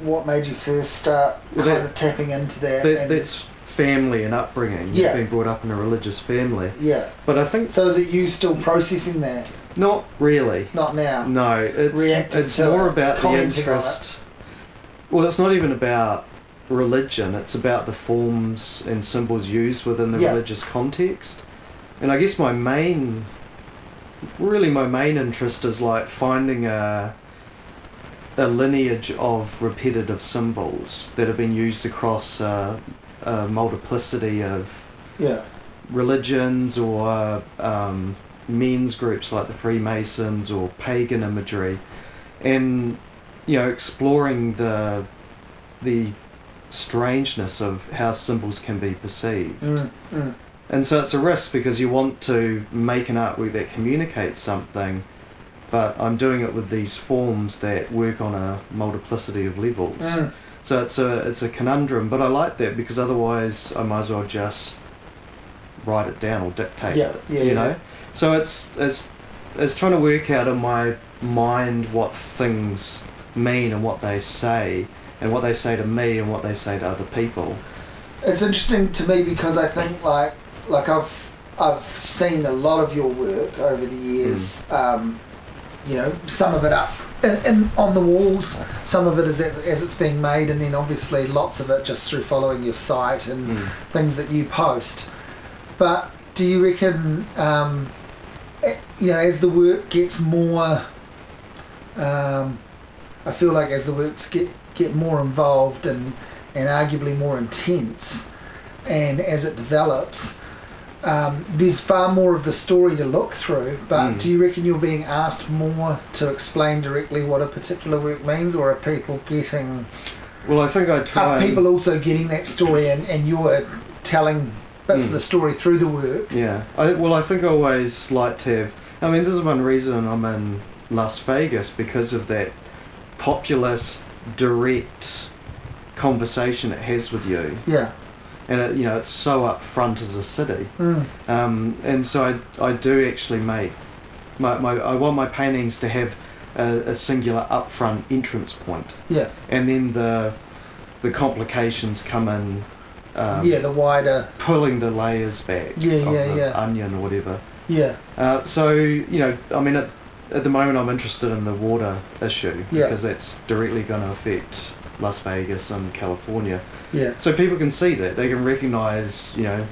what made you first start Well, kind that- of tapping into that? That, and- that's family and upbringing. Yeah. Being brought up in a religious family. yeah. But I think So is it you still processing that? not really. Not now. No, it's it's more it, about the interest. Well, it's not even about religion. It's about the forms and symbols used within the Yeah. religious context. And I guess my main, really my main interest is like finding a a lineage of repetitive symbols that have been used across uh, a multiplicity of Yeah. religions or um, men's groups like the Freemasons or pagan imagery, and you know exploring the the strangeness of how symbols can be perceived. Mm, mm. And so it's a risk because you want to make an artwork that communicates something, but I'm doing it with these forms that work on a multiplicity of levels. Mm. So it's a it's a conundrum, but I like that because otherwise I might as well just write it down or dictate Yeah, it. yeah, you yeah. know. So it's it's it's trying to work out in my mind what things mean and what they say, and what they say to me and what they say to other people. It's interesting to me because I think like like I've I've seen a lot of your work over the years. Hmm. Um, you know, some of it up in, in, on the walls, some of it is as, as it's being made, and then obviously lots of it just through following your site and Mm. things that you post. But do you reckon, um, eh, you know, as the work gets more, um, I feel like as the works get get more involved and and arguably more intense, and as it develops, um, there's far more of the story to look through. But Mm. do you reckon you're being asked more to explain directly what a particular work means, or are people getting? Well, I think I try. Are people also getting that story, and, and you're telling bits of Mm. the story through the work? Yeah. I, well, I think I always like to have. I mean, this is one reason I'm in Las Vegas because of that populist, direct conversation it has with you, Yeah. And it, you know it's so upfront as a city. Mm. Um, and so I, I do actually make my, my I want my paintings to have a, a singular upfront entrance point, Yeah. and then the the complications come in. Um, yeah. The wider. pulling the layers back Yeah, yeah, yeah. onion or whatever. Yeah. Uh, so you know, I mean, at, at the moment, I'm interested in the water issue Yeah. because that's directly going to affect Las Vegas and California. Yeah. So people can see that they can recognise, you know,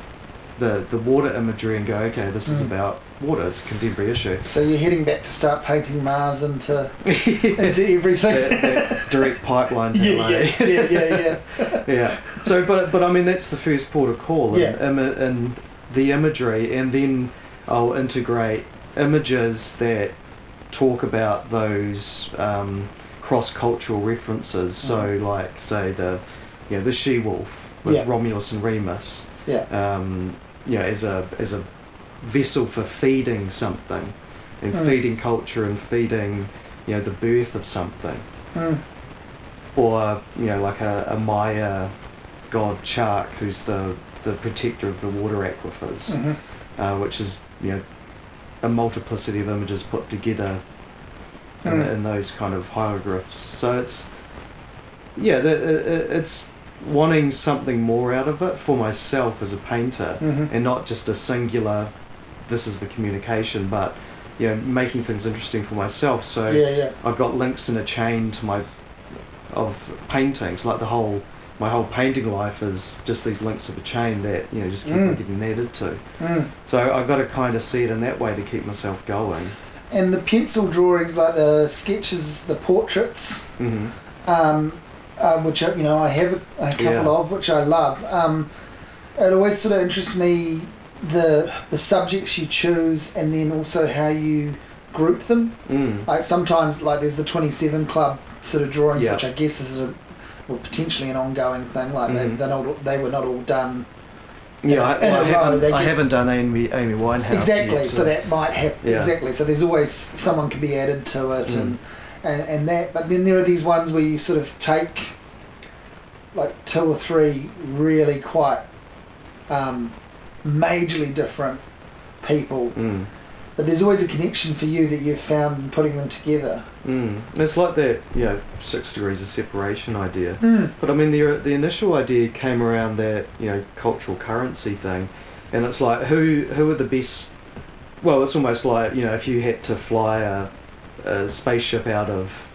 the the water imagery and go, okay, this is Mm. about water. It's a contemporary issue. So you're heading back to start painting Mars into into everything. that, that direct pipeline to yeah, LA. yeah, yeah, yeah, yeah. yeah. So, but but I mean, that's the first port of call, Yeah. and, and, and the imagery, and then I'll integrate images that talk about those um, cross-cultural references. So, Mhm. like, say the you know the she wolf with Yeah. Romulus and Remus, Yeah. um, you know, as a as a vessel for feeding something, and Mm. feeding culture and feeding you know the birth of something Mm. or you know like a, a Maya god Chaac, who's the the protector of the water aquifers, Mhm. uh, which is you know a multiplicity of images put together in, Mm. in those kind of hieroglyphs. So it's yeah, the, it, it- it's wanting something more out of it for myself as a painter, Mhm. and not just a singular. This is the communication, but you know, making things interesting for myself. So Yeah, yeah. I've got links in a chain to my of paintings. Like the whole my whole painting life is just these links of a chain that you know just keep on Mm. getting added to. Mm. So I've got to kind of see it in that way to keep myself going. And the pencil drawings, like the sketches, the portraits, hmm um, uh, which I- you know I have a, a couple Yeah. of, which I love. Um, it always sort of interests me the the subjects you choose, and then also how you group them. Mm. Like sometimes, like there's the Twenty Seven Club sort of drawings, Yeah. which I guess is a well, potentially an ongoing thing. Like Mhm. they they're not, they were not all done Yeah, I, well, I, haven't, they I haven't done Amy Amy Winehouse exactly. yet, so that might happen. Yeah. Exactly. So there's always someone can be added to it, Mm. and and, and that. But then there are these ones where you sort of take like two or three really quite um, majorly different people, Mm. but there's always a connection for you that you've found in putting them together. Mm. It's like that, you know, six degrees of separation idea. Mm. But I mean, the the initial idea came around that you know cultural currency thing, and it's like who who are the best? Well, it's almost like you know if you had to fly a, a spaceship out of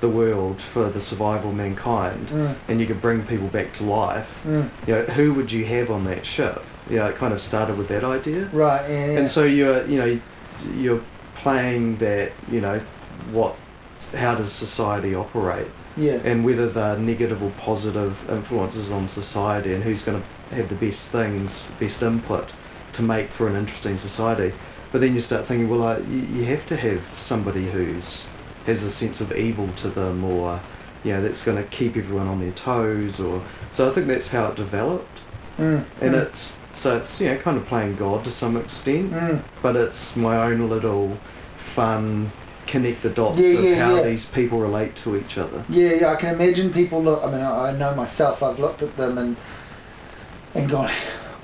the world for the survival of mankind, Mm. and you could bring people back to life. Mm. You know, who would you have on that ship? You know, it kind of started with that idea. Right, yeah, yeah. And so you're, you know, you're playing that, you know, what, how does society operate, yeah. and whether they're negative or positive influences on society, and who's going to have the best things, best input to make for an interesting society. But then you start thinking, well, uh, you, you have to have somebody who's has a sense of evil to them, or you know, that's going to keep everyone on their toes, or so I think that's how it developed, Mm. and mm. it's so it's you know kind of playing God to some extent Mm. but it's my own little fun connect the dots Yeah, of yeah, how yeah. these people relate to each other. Yeah, yeah, I can imagine people look. I mean, I, I know myself. I've looked at them and and gone,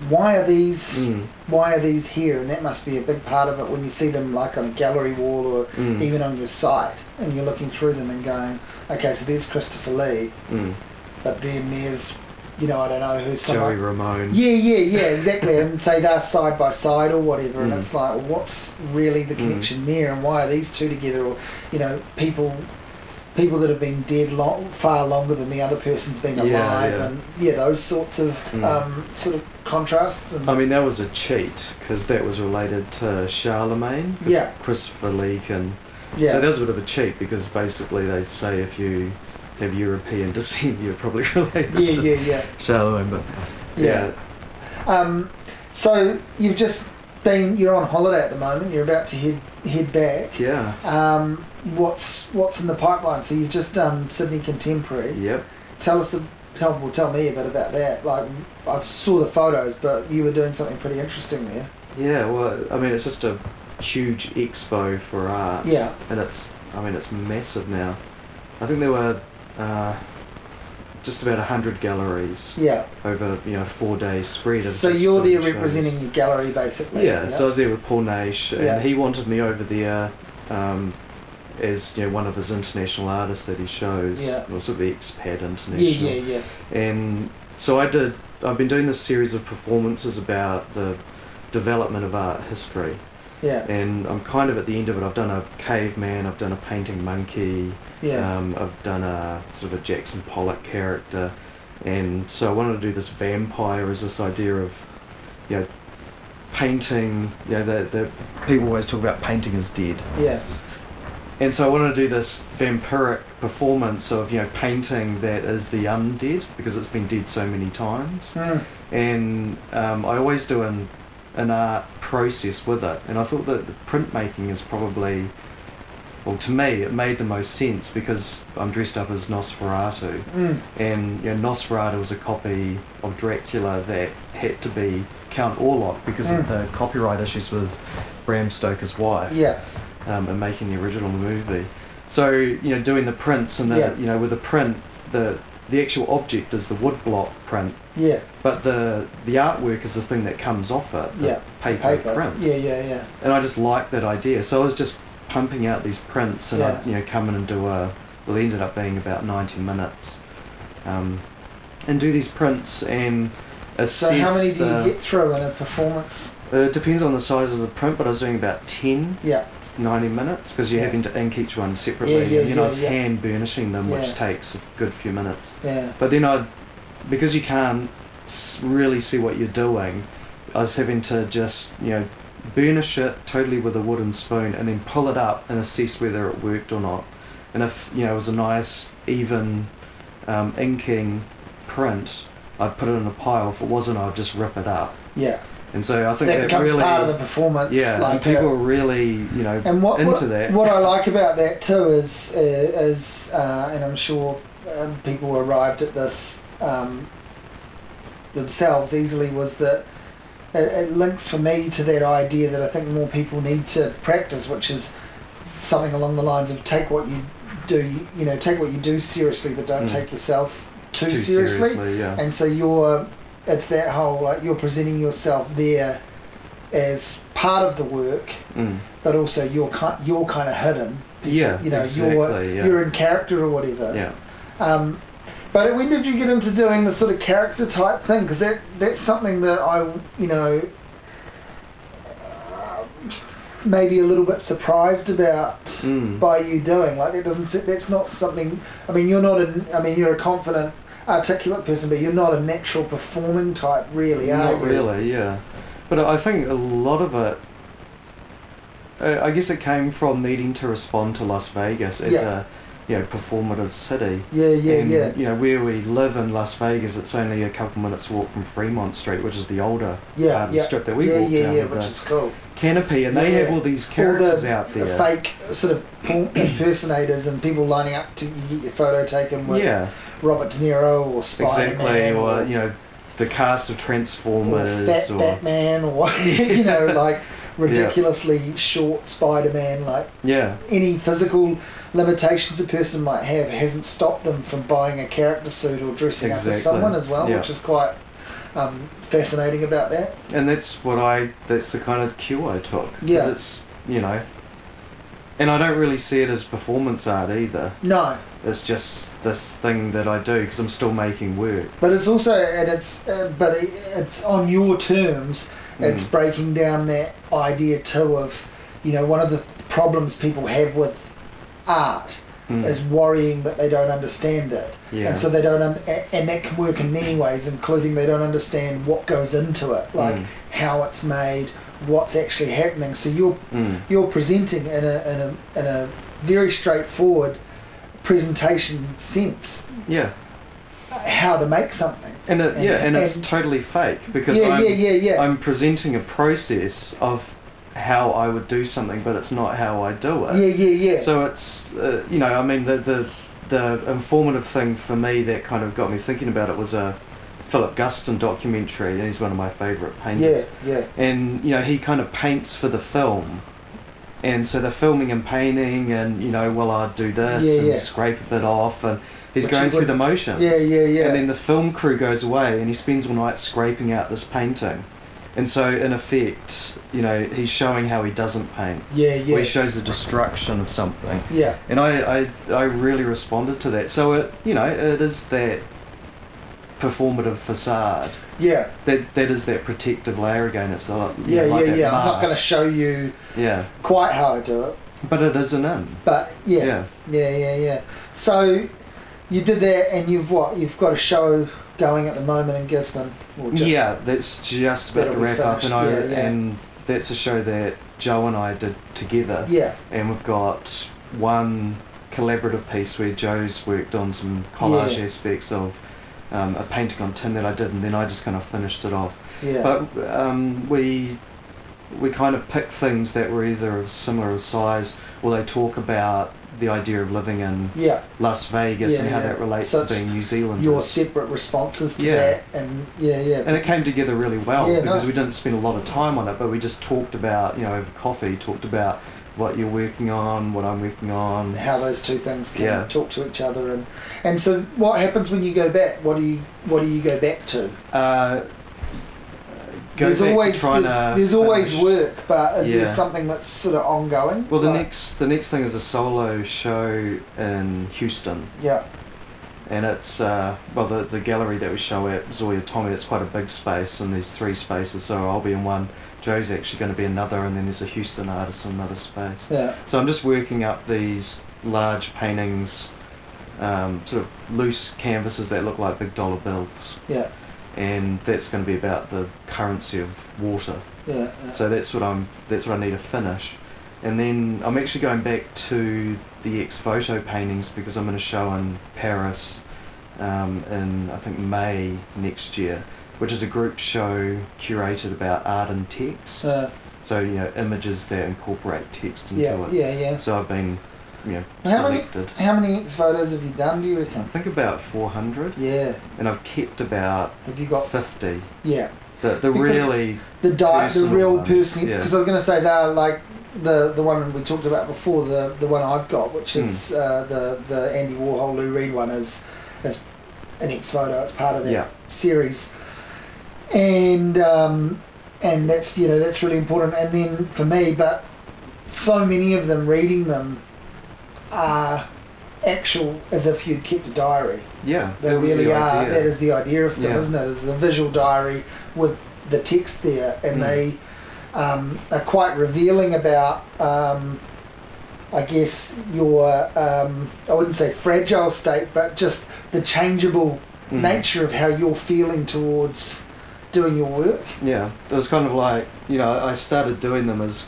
why are these? Mm, Why are these here? And that must be a big part of it when you see them like on a gallery wall or mm, even on your site, and you're looking through them and going, okay, so there's Christopher Lee, mm. but then there's, you know, I don't know who Joey. Ramone. Yeah, yeah, yeah, exactly. and say they're side by side or whatever, and Mm. it's like, well, what's really the Mm. connection there, and why are these two together? Or, you know, people, people that have been dead long, far longer than the other person's been alive, yeah. and yeah, those sorts of Mm. um, sort of contrasts. And I mean, that was a cheat because that was related to Charlemagne. Yeah. Christopher Lee can. yeah, So that was a bit of a cheat because basically they say if you have European descent, you're probably related yeah, to yeah, yeah, Charlemagne. But yeah. Um, so you've just been, you're on holiday at the moment. You're about to head head back. yeah, Um, what's what's in the pipeline? So you've just done Sydney Contemporary. yep. Tell us, a, tell, well, tell me a bit about that. Like I saw the photos, but you were doing something pretty interesting there. Yeah, well, I mean, it's just a huge expo for art. Yeah. And it's, I mean, it's massive now. I think there were uh, just about 100 galleries Yeah. over, you know, four days spread. of So just you're there doing shows. representing your gallery, basically. Yeah, so I was there with Paul Nache, and Yeah. he wanted me over there um, as, you know, one of his international artists that he shows. Yeah. Sort of expat international. yeah, yeah, yeah. And so I did. I've been doing this series of performances about the development of art history, Yeah. and I'm kind of at the end of it. I've done a caveman, I've done a painting monkey, Yeah. um, I've done a sort of a Jackson Pollock character, and so I wanted to do this vampire as this idea of, you know, painting. You know, the the people always talk about painting as dead. yeah. And so I wanted to do this vampiric performance of you know painting that is the undead because it's been dead so many times. Mm. And um, I always do an an art process with it, and I thought that the printmaking is probably, well, to me it made the most sense because I'm dressed up as Nosferatu, Mm. and you know, Nosferatu was a copy of Dracula that had to be Count Orlok because Mm. of the copyright issues with Bram Stoker's wife Yeah. um, and making the original movie. So you know, doing the prints and the Yeah. you know with the print, the the actual object is the woodblock print, Yeah. but the the artwork is the thing that comes off it, the Yeah. paper, Paper. print. Yeah, yeah, yeah. And I just liked that idea, so I was just pumping out these prints, and Yeah. I'd you know come in and do a. Well, it ended up being about ninety minutes, um, and do these prints and assess. So how many do the, you get through in a performance? Uh, it depends on the size of the print, but I was doing about 10 Yeah. 90 minutes because you're Yeah. having to ink each one separately. Yeah, yeah, and then I yeah, was yeah. hand burnishing them, which takes a good few minutes. Yeah. But then I, because you can't really see what you're doing, I was having to just you know burnish it totally with a wooden spoon and then pull it up and assess whether it worked or not. And if you know it was a nice even um, inking print, I'd put it in a pile. If it wasn't, I'd just rip it up. Yeah. And so I think that that becomes really, part of the performance. yeah, like people uh, are really you know and what, into what, that. what I like about that too is, uh, is uh, and I'm sure um, people arrived at this um, themselves easily, was that it, it links for me to that idea that I think more people need to practice, which is something along the lines of take what you do, you, know, take what you do seriously, but don't Mm. take yourself too, Too seriously. seriously, yeah. And so you're, it's that whole like you're presenting yourself there as part of the work, Mm. but also you're kind, you're kind of hidden. Yeah, You know, exactly. you're yeah. you're in character or whatever. yeah. Um, but when did you get into doing the sort of character type thing? Because that that's something that I, you know, uh, maybe a little bit surprised about Mm. by you doing. Like that doesn't sit- that's not something. I mean, you're not a. I mean, you're a confident, articulate person, but you're not a natural performing type, really, are Not you? really, yeah. But I think a lot of it, I guess it came from needing to respond to Las Vegas as Yeah. a, you know, performative city. Yeah, yeah, and, yeah. You know, where we live in Las Vegas, it's only a couple minutes walk from Fremont Street, which is the older Yeah, um, yeah. strip that we yeah, walked yeah, down yeah, with which is cool. canopy, and they Yeah. have all these All characters the, out there. the fake sort of impersonators and people lining up to get your photo taken with yeah, Robert De Niro or Spider exactly. Man Or, you know, the cast of Transformers or Fat or, Batman or you know like ridiculously short Spider Man. Like yeah, any physical limitations a person might have hasn't stopped them from buying a character suit or dressing up as someone as well, Yeah. which is quite um, fascinating about that. and that's what I. That's the kind of cue I took. Yeah. it's you know, and I don't really see it as performance art either. No, It's just this thing that I do because I'm still making work. but it's also and it's uh, but it, it's on your terms. It's Mm. breaking down that idea too of you know one of the problems people have with art Mm. is worrying that they don't understand it. Yeah. And so they don't, un- and that can work in many ways, including they don't understand what goes into it, like Mm. how it's made, what's actually happening. So you're Mm. you're presenting in a in a in a very straightforward presentation sense Yeah. Uh, how to make something. And it, And- yeah, and, it's and- totally fake because yeah, I'm, yeah, yeah, yeah. I'm presenting a process of how I would do something, but it's not how I do it. yeah, yeah, yeah. So it's uh, you know I mean the the the informative thing for me that kind of got me thinking about it was a Philip Guston documentary. and He's one of my favourite yeah, painters. yeah, and you know he kind of paints for the film and so they're filming and painting and you know well i'd do this Yeah, and yeah. scrape a bit off and he's going through would- the motions. Yeah, yeah, yeah. and then the film crew goes away and he spends all night scraping out this painting. And so in effect you know he's showing how he doesn't paint. Yeah, where yeah, he shows the destruction of something. Yeah, and I, I i really responded to that. So it you know it is that performative facade. Yeah, that that is that protective layer again. It's like, you yeah, know, like yeah, yeah. I'm not going to show you yeah. quite how I do it, But it isn't in. but yeah, Yeah. Yeah, yeah, yeah. So you did that, and you've what? You've got a show going at the moment in Gisborne. Or just, yeah, that's just about to wrap up, and I yeah, yeah. and that's a show that Joe and I did together, Yeah. and we've got one collaborative piece where Joe's worked on some collage Yeah. aspects of um, a painting on tin that I did, and then I just kind of finished it off. Yeah. But um, we we kind of picked things that were either of similar size, or they talk about the idea of living in yeah. Las Vegas Yeah, and how yeah. that relates So to being New Zealand. Your separate responses to that, and yeah, yeah. and it came together really well because we didn't spend a lot of time on it, but we just talked about, you know, over coffee, talked about what you're working on, what I'm working on. how those two things can talk to each other, and and so what happens when you go back? What do you what do you go back to? Uh, there's back always there's, there's always work, but is there something that's sort of ongoing? Well, the Like- next the next thing is a solo show in Houston, Yeah. and it's uh, well the the gallery that we show at Zoya Tommy. It's quite a big space, and there's three spaces, so I'll be in one. Joe's actually going to be another, and then there's a Houston artist in another space. Yeah. So I'm just working up these large paintings, um, sort of loose canvases that look like big dollar bills, Yeah. And that's going to be about the currency of water. Yeah. yeah. So that's what I'm. That's what I need to finish, and then I'm actually going back to the ex voto paintings because I'm going to show in Paris, um, in I think May next year, which is a group show curated about art and text. So, So you know images that incorporate text into yeah, it. yeah, yeah. So I've been, you know, How many- How many ex votos have you done? Do you I reckon? think about 400, Yeah. and I've kept about Have you got? 50. Yeah. The the Because really the di- the real ones, person yeah. because I was going to say they're like the the one we talked about before the the one I've got which Hmm. is uh, the the Andy Warhol Lou Reed one is is an ex voto it's part of that Yeah. series and um, and that's you know that's really important and then for me but so many of them reading them are actual as if you'd kept a diary yeah. they really the are. idea. That is the idea of them, Yeah. isn't it? It's a visual diary with the text there, and Mm. they um, are quite revealing about, um, I guess, your um, I wouldn't say fragile state, but just the changeable Mm. nature of how you're feeling towards doing your work. Yeah, it was kind of like you know I started doing them as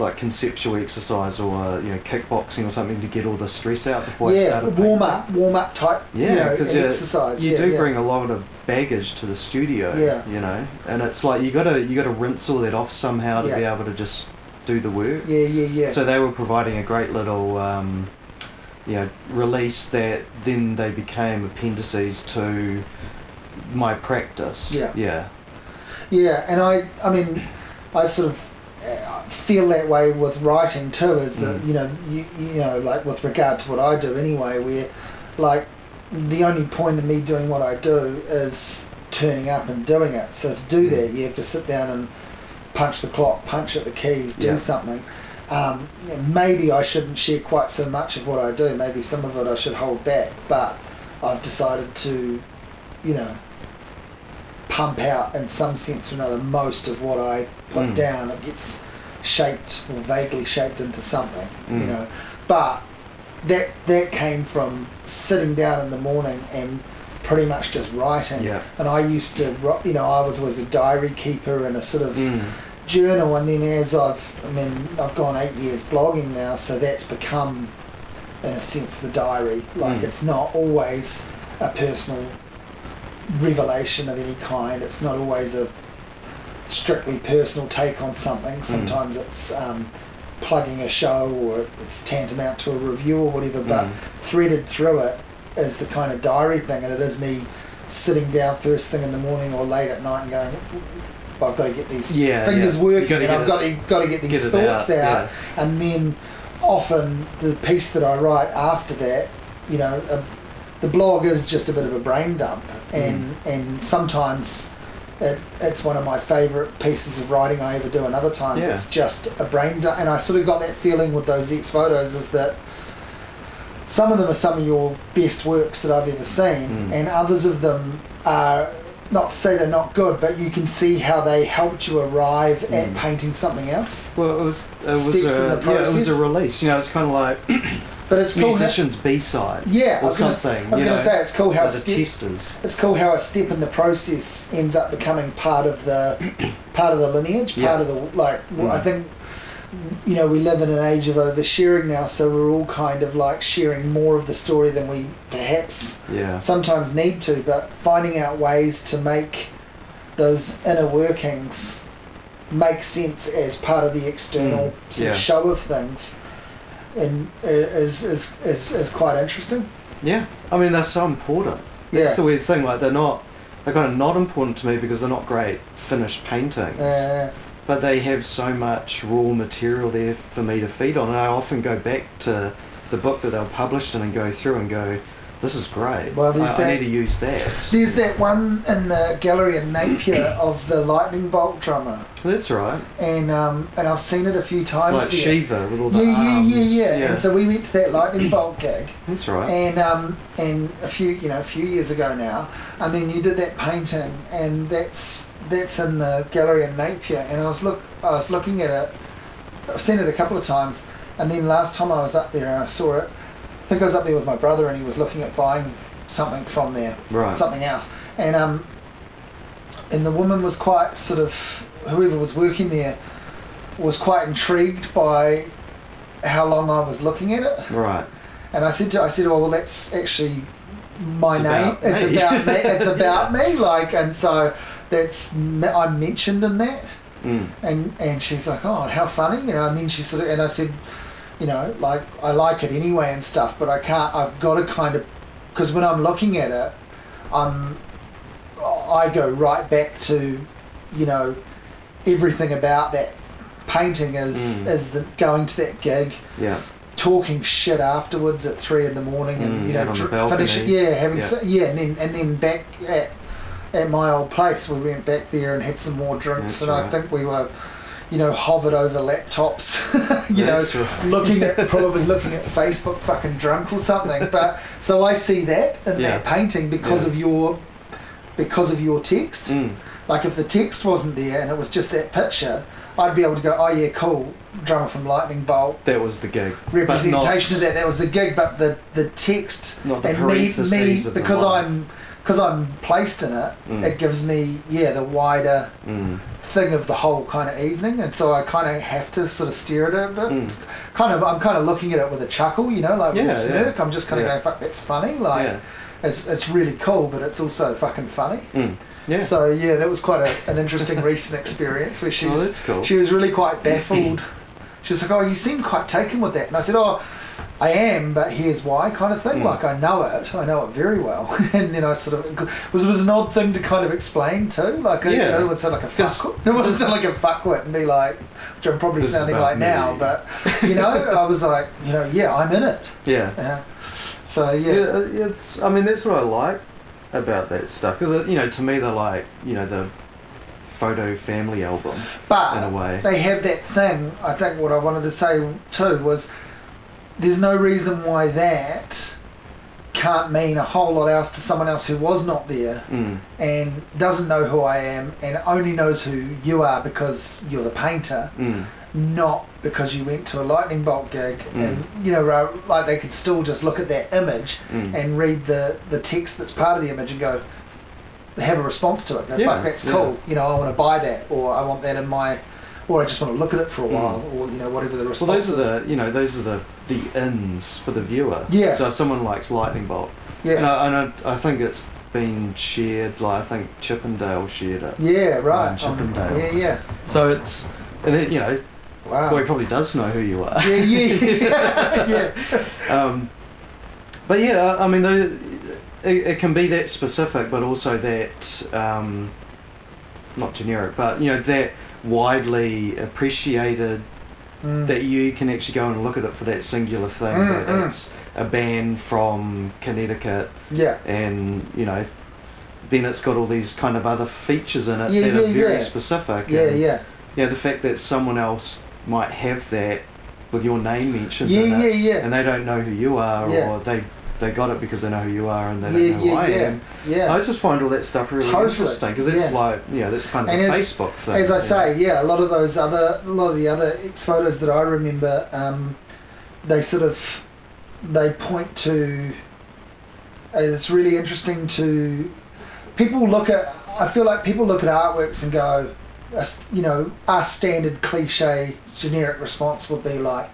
like conceptual exercise or uh, you know kickboxing or something to get all the stress out before I yeah, started warm painting. up, warm up type. you Yeah, know, because exercise. you yeah, do yeah. bring a lot of baggage to the studio. Yeah. you know, and it's like you gotta you gotta rinse all that off somehow to be able to just do the work. Yeah, yeah, yeah. So they were providing a great little, um, you know, release that then they became appendices to my practice. Yeah. Yeah. Yeah, and I, I mean, I sort of feel that way with writing too. Is that Mm. you know, you, you know, like with regard to what I do anyway, where like the only point of me doing what I do is turning up and doing it. So to do Mm. that, you have to sit down and punch the clock, punch at the keys, do Yeah. something. Um, maybe I shouldn't share quite so much of what I do. Maybe some of it I should hold back. But I've decided to, you know, pump out in some sense or another most of what I put Mm. down. It gets shaped or vaguely shaped into something, you Mm. know. But that that came from sitting down in the morning and pretty much just writing. Yeah. And I used to, you know, I was was a diary keeper and a sort of Mm. journal. And then as I've, I mean, I've gone eight years blogging now, so that's become, in a sense, the diary. Like Mm. it's not always a personal revelation of any kind. It's not always a strictly personal take on something. Sometimes it's um, plugging a show or it's tantamount to a review or whatever. But Mm. threaded through it is the kind of diary thing, and it is me sitting down first thing in the morning or late at night and going. I've got to get these Yeah, fingers yeah. Working, and I've it- got to got to get these get thoughts out, out, and then often the piece that I write after that, you know, uh, the blog is just a bit of a brain dump, and Mm. and sometimes it, it's one of my favourite pieces of writing I ever do, and other times Yeah. it's just a brain dump. And I sort of got that feeling with those ex votos is that some of them are some of your best works that I've ever seen, Mm. and others of them are not to say they're not good, but you can see how they helped you arrive at Mm. painting something else. Well, it was it was Steps a in the yeah, it was a release. You know, it's kind of like But it's cool. How, musicians' B sides. yeah, or something. I was going to say it's cool how the step, testers. it's cool how a step in the process ends up becoming part of the part of the lineage, part Yeah. of the like. well, I think you know we live in an age of oversharing now, so we're all kind of like sharing more of the story than we perhaps Yeah. sometimes need to, but finding out ways to make those inner workings make sense as part of the external Mm, sort yeah. of show of things, and is, is is is quite interesting. Yeah, I mean they're so important. That's Yeah. the weird thing. Like they're not, they're kind of not important to me because they're not great finished paintings. Uh, But they have so much raw material there for me to feed on, and I often go back to the book that they were published in and go through and go, "This is great. Well, there's I, I need to use that." there's that one in the gallery in Napier of the lightning bolt drummer, That's right. and um, and I've seen it a few times. Like there. Shiva with all the Yeah, yeah, arms. yeah, yeah, And so we went to that lightning bolt gig. that's right. and um, and a few you know a few years ago now, and then you did that painting, and that's that's in the gallery in Napier, and I was look I was looking at it. I've seen it a couple of times, and then last time I was up there and I saw it, think I was up there with my brother, and he was looking at buying something from there, right. something else, and um, and the woman was quite sort of whoever was working there was quite intrigued by how long I was looking at it. Right. And I said to I said, oh well, that's actually my It's name. about it's me." about me. It's about me. Like, and so that's I'm mentioned in that. Mm. And and she's like, oh, how funny, you know. And then she sort of and I said, you know, like I like it anyway and stuff, but I can't. I've got to kind of because when I'm looking at it, I'm I go right back to, you know, everything about that painting is Mm. is the going to that gig, Yeah. talking shit afterwards at three in the morning, and Mm, you know, dr- finishing, yeah, having Yeah. yeah, and then and then back at at my old place, we went back there and had some more drinks, That's and I think we were. You know, hovered over laptops. you That's know, right. looking at probably looking at Facebook, fucking drunk or something. But so I see that in Yeah. that painting because Yeah. of your because of your text. Mm. Like if the text wasn't there and it was just that picture, I'd be able to go, oh yeah, cool, drummer from Lightning Bolt, That was the gig. Representation not- of that. That was the gig, but the the text Not the and me, me because. I'm because I'm placed in it, Mm. it gives me yeah the wider Mm. thing of the whole kind of evening, and so I kind of have to sort of stare at it a bit. Mm. Kind of, I'm kind of looking at it with a chuckle, you know, like with Yeah, a smirk. yeah. I'm just kind of Yeah. going, "Fuck, that's funny." Like, Yeah. it's it's really cool, but it's also fucking funny. Mm. Yeah. So yeah, that was quite a, an interesting recent experience where she Oh, was cool. she was really quite baffled. She was like, "Oh, you seem quite taken with that," and I said, "Oh." I am, but here's why, kind of thing. Mm. Like I know it, I know it very well, and then I sort of it was it was an odd thing to kind of explain too. Like you Yeah. know, it would sound like a fuck. It would sound like a fuckwit and be like, which I'm probably sounding like now, but you know, I was like, you know, yeah, I'm in it. yeah. Yeah. So Yeah. yeah, uh, It's. I mean, that's what I like about that stuff because you know, to me, they're like you know the photo family album but in a way. they have that thing. I think what I wanted to say too was there's no reason why that can't mean a whole lot else to someone else who was not there Mm. and doesn't know who I am and only knows who you are because you're the painter, Mm. not because you went to a lightning bolt gig. Mm. And you know, like they could still just look at that image Mm. and read the the text that's part of the image and go have a response to it. Go, Yeah, fuck, that's yeah. cool. You know, I want to buy that, or I want that in my, or I just want to look at it for a Mm. while, or you know, whatever the response Well, those are the you know those are the the ins for the viewer. Yeah. So if someone likes Lightning Bolt, yeah, and, I, and I, I think it's been shared. Like I think Chippendale shared it. yeah, right. Brian Chippendale. yeah, yeah. So it's and it, you know Wow. well he probably does know who you are. yeah, yeah, yeah. Um, but yeah, I mean, the, it, it can be that specific, but also that um, not generic, but you know that widely appreciated Mm. that you can actually go and look at it for that singular thing. Mm, that mm. it's a band from Connecticut, yeah. and you know, then it's got all these kind of other features in it Yeah, that are yeah, very yeah. specific. Yeah, and, yeah. You know, the fact that someone else might have that with your name mentioned Yeah, in it, yeah, yeah. and they don't know who you are, Yeah. or they they got it because they know who you are and they Yeah, don't know who I yeah. am. Yeah. I just find all that stuff really Totally, interesting because it's yeah. like you know that's kind of And a as- Facebook thing. As I say, yeah, a lot of those other, a lot of the other ex votos that I remember, um, they sort of, they point to. It's really interesting to, people look at. I feel like people look at artworks and go, you know, our standard cliche generic response would be like,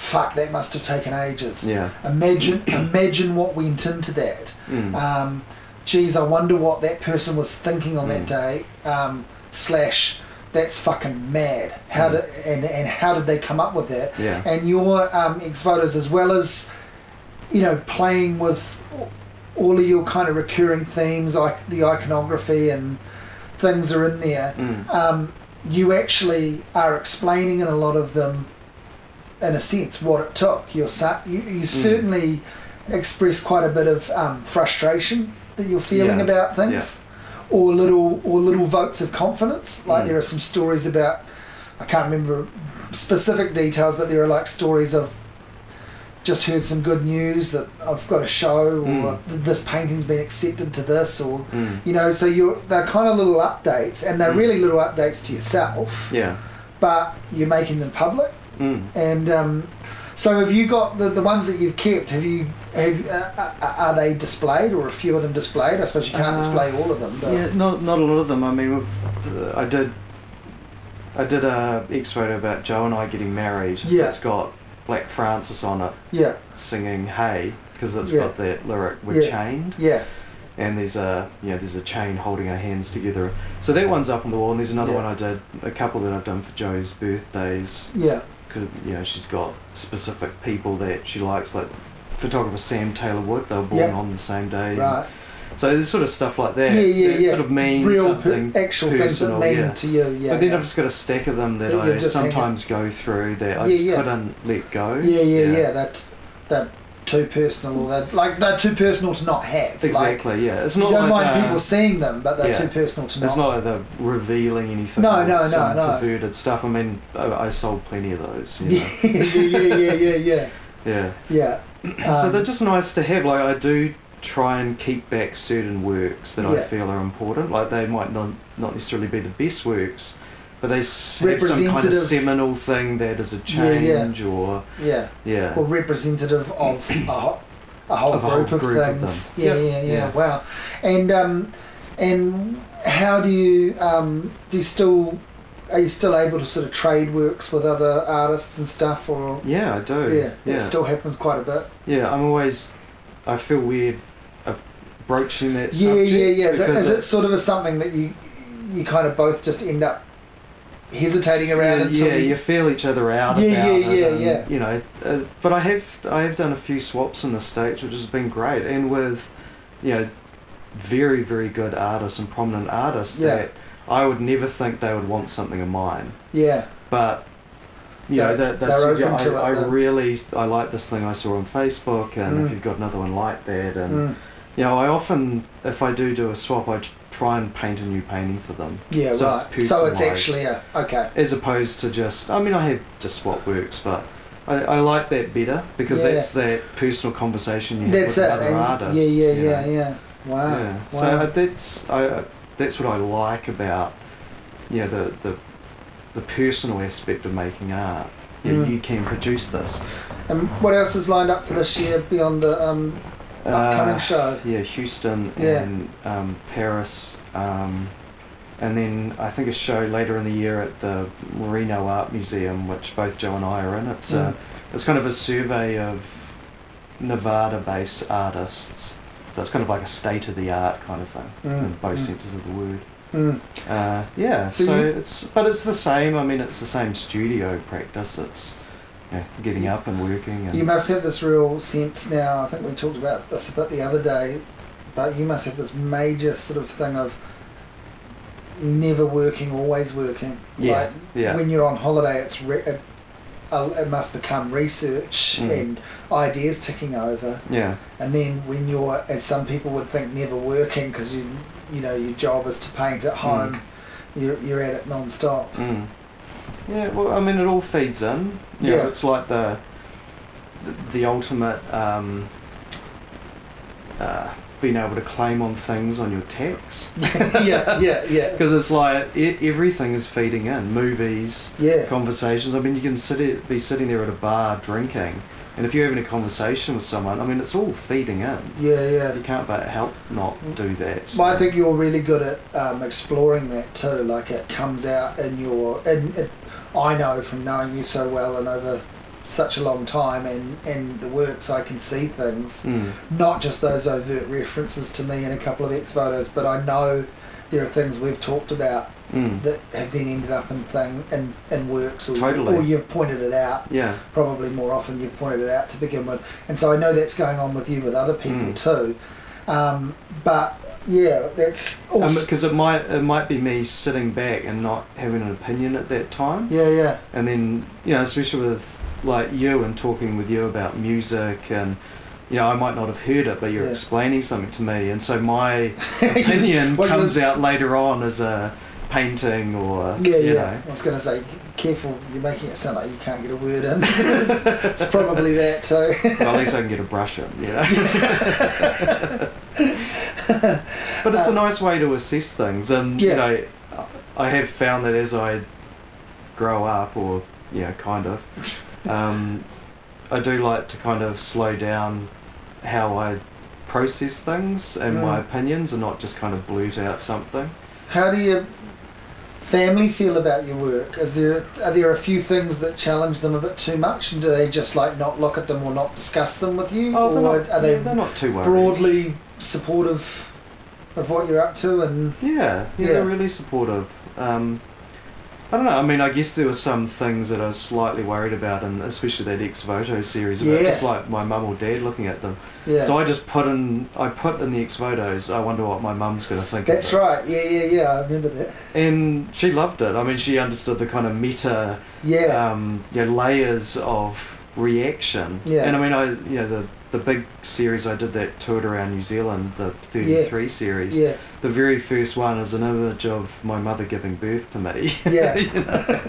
"Fuck, that must have taken ages." Yeah. Imagine, imagine what went into that Mm. um, geez, I wonder what that person was thinking on that Mm. day. Um, slash, that's fucking mad. How Mm. did and and how did they come up with that? Yeah. And your um, ex votos, as well as you know, playing with all of your kind of recurring themes, like the iconography and things are in there. Mm. Um, you actually are explaining in a lot of them, in a sense, what it took. You're sa- you, Mm. you certainly express quite a bit of um, frustration that you're feeling Yeah. about things, or little or little votes of confidence. Like Mm. there are some stories about I can't remember specific details, but there are like stories of just heard some good news that I've got a show, or Mm. this painting's been accepted to this, or Mm. you know. So you're they're kind of little updates, and they're Mm. really little updates to yourself, Yeah. but you're making them public. Mm. And um, so, have you got the, the ones that you've kept? Have you have uh, uh, are they displayed, or a few of them displayed? I suppose you can't Uh, display all of them, but Yeah, not not a lot of them. I mean, we've, I did. I did a ex voto about Joe and I getting married. Yeah. It's got Black Francis on it yeah, singing "Hey" because it's Yeah. got that lyric "We're Yeah. chained," yeah, and there's a you know there's a chain holding our hands together. So that one's up on the wall, and there's another Yeah. one I did, a couple that I've done for Joe's birthdays. yeah, Cause you know she's got specific people that she likes, like photographer Sam Taylor Wood. They were born Yeah. on the same day. right, So there's sort of stuff like that. Yeah, yeah, that yeah. Sort of means Real something per- actual personal, things that mean yeah. to you. Yeah. but then yeah. I've just got a stack of them that That I sometimes go through that I Yeah, just couldn't let go. yeah, yeah, yeah, That that too personal or that like they're too personal to not have. Like, Exactly. yeah. It's you not don't like mind people seeing them, but they're yeah. too personal to not. It's not. like they're revealing anything. No, no, no, no. Perverted stuff. I mean, I, I sold plenty of those. You know? yeah, yeah, yeah, yeah, yeah, yeah. yeah. so Um, they're just nice to have. Like I do try and keep back certain works that I feel are important. Like they might not not necessarily be the best works, but they have some kind of seminal thing that is a Yeah, yeah. change or yeah. yeah. Or representative of a, ho- a whole Of a whole group of group of things. them. yeah, Yep, yeah, yeah, yeah. Wow. And um, and how do you um, do you still are you still able to sort of trade works with other artists and stuff or yeah, I do. yeah, yeah. it still happens quite a bit. Yeah, I'm always. I feel weird broaching that Yeah, subject. yeah, yeah. Is it, because is it it's- sort of a something that you you kind of both just end up hesitating around yeah, until yeah, you, feel each other out Yeah, about yeah, it. yeah, and, yeah. You know, uh, but I have I have done a few swaps in the states, which has been great, and with you know very very good artists and prominent artists Yeah. that I would never think they would want something of mine, yeah, but. You know that that's yeah, I, I it, though. really I like this thing I saw on Facebook and Mm. if you've got another one like that and Mm. You know I often if I do do a swap I try and paint a new painting for them yeah, So right. it's so it's actually a okay. as opposed to just I mean I have just swap works but I, I like that better because Yeah. that's that personal conversation you have That's with it. other And artists yeah, yeah, you know. yeah, yeah. Wow. Yeah. wow. So that's I that's what I like about you know the the the personal aspect of making art. You, Mm. you can produce this. and what else is lined up for this year beyond the um, upcoming Uh, show? Yeah, Houston Yeah. and um, Paris. Um, and then I think a show later in the year at the Marino Art Museum, which both Joe and I are in. It's Mm. a, it's kind of a survey of Nevada-based artists. So it's kind of like a state of the art kind of thing in Mm, both mm. senses of the word. Mm. Uh, yeah, So so, you- it's but it's the same. I mean, it's the same studio practice. It's yeah, getting up and working and You must have this real sense now. I think we talked about this a bit the other day, but you must have this major sort of thing of never working, always working. Yeah, Like yeah. when you're on holiday, it's re- it, it must become research Mm. and ideas ticking over. yeah. And then when you're, as some people would think, never working because you, you know, your job is to paint at home, you're, you're at it non-stop. Mm. Yeah, well, I mean, it all feeds in. You know, Yeah. it's like the the ultimate um, uh, being able to claim on things on your tax. yeah, yeah, yeah, Because it's like e- everything is feeding in. Movies, yeah. conversations. I mean, you can sit be sitting there at a bar drinking, and if you're having a conversation with someone, I mean, it's all feeding in. Yeah, yeah. You can't but help not do that. Well, I think you're really good at um, exploring that too. Like it comes out in your, and it, I know from knowing you so well and over such a long time, and and the works, I can see things, Mm. not just those overt references to me in a couple of ex votos, but I know there are things we've talked about Mm. that have then ended up in thing in, in works, or, Totally. or you've pointed it out. Yeah. Probably more often you've pointed it out to begin with, and so I know that's going on with you with other people Mm. too. Um, but yeah, that's Because it might it might be me sitting back and not having an opinion at that time. yeah, yeah. and then you know especially with like you and talking with you about music and you know I might not have heard it but you're Yeah. explaining something to me and so my opinion comes out later on as a painting or Yeah, you yeah. know I was going to say, careful, you're making it sound like you can't get a word in. it's, it's probably that too. well, at least I can get a brush in you know but it's a nice way to assess things and Yeah. you know I have found that as I grow up or you know kind of um, I do like to kind of slow down how I process things and my Mm. opinions and not just kind of blurt out something. How do your family feel about your work? Is there are there a few things that challenge them a bit too much, and do they just like not look at them or not discuss them with you, Oh, or not, are they yeah, they're not too worried. broadly supportive of what you're up to? And Yeah, yeah, Yeah. they're really supportive. Um, I don't know. I mean, I guess there were some things that I was slightly worried about, and especially that ex voto series about Yeah. just like my mum or dad looking at them. Yeah. So I just put in, I put in the ex votos. I wonder what my mum's going to think. That's right. Yeah, yeah, yeah. I remember that. And she loved it. I mean, she understood the kind of meta, Yeah. um, you know, layers of reaction. Yeah. And I mean, I you know the the big series I did that toured around New Zealand, the thirty three series. yeah. The very first one is an image of my mother giving birth to me. Yeah. you know?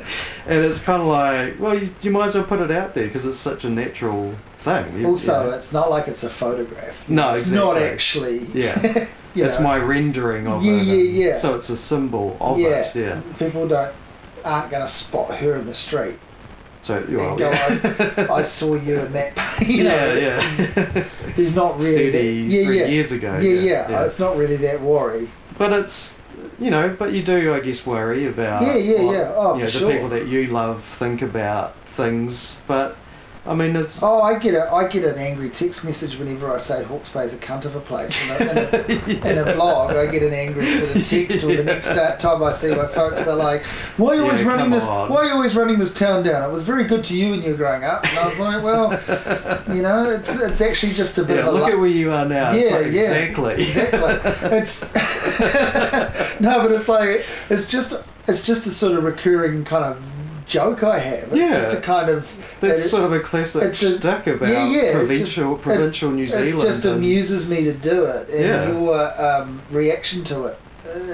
And it's kind of like, well, you, you might as well put it out there because it's such a natural thing. You- Also, you know. it's not like it's a photograph. No, it's not actually. Yeah. it's know, my rendering of Yeah, it. yeah, yeah. So it's a symbol of yeah. it. Yeah. People don't aren't going to spot her in the street. So and go, yeah. I saw you in that. You know, yeah, yeah. he's not really. that- 33 yeah, yeah. years ago. Yeah, yeah, It's not really that worry. But it's, you know, but you do, I guess, worry about. Yeah, yeah, what, yeah. Oh, you know, the sure. people that you love think about things. But, I mean, it's. Oh, I get a I get an angry text message whenever I say Hawke's Bay's a cunt of a place. In a, in a, in a blog, I get an angry sort of text, or the next time I see my folks, they're like, "Why are you always Yeah, running this? on." Why are you always running this town down? It was very good to you when you were growing up." And I was like, "Well, you know, it's it's actually just a bit yeah, of a look lu- at where you are now. Yeah, like, yeah, exactly. exactly. It's no, but it's like it's just it's just a sort of recurring kind of joke I have. It's Yeah. just a kind of That's it- sort of a classic it's a- stick about yeah, yeah, provincial, just- provincial New Zealand. it just and- amuses me to do it, and Yeah. your um, reaction to it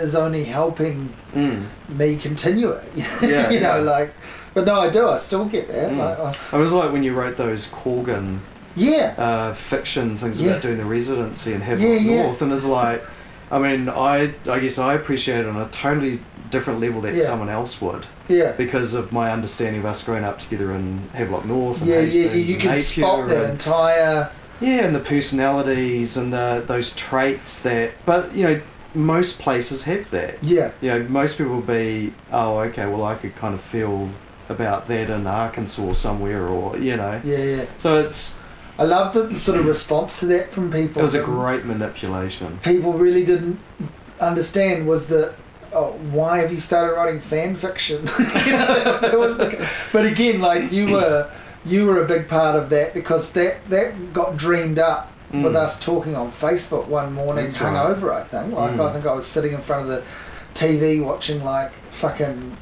is only helping Mm. me continue it. Yeah, you know, like. But no, I do. I still get that. Mm. Like, It was like when you wrote those Corgan yeah, uh, fiction things about doing the residency and yeah. North, and it's like, I mean, I I guess I appreciate it on a totally different level that someone else would yeah. because of my understanding of us growing up together in Havelock North and Yeah, yeah, Hastings you and can Napier spot that and, entire. yeah, and the personalities and the, those traits that, but you know, most places have that. Yeah, You know, most people will be, oh, okay, well, I could kind of feel about that in Arkansas somewhere, or you know, yeah, yeah. so it's I love the sort of response to that from people. it was a great manipulation. People really didn't understand was that. Oh, why have you started writing fan fiction? you know, that was the, but again, like you were, you were a big part of that because that that got dreamed up with Mm. us talking on Facebook one morning, That's right. hungover. I think. Like Mm. I think I was sitting in front of the TV watching like fucking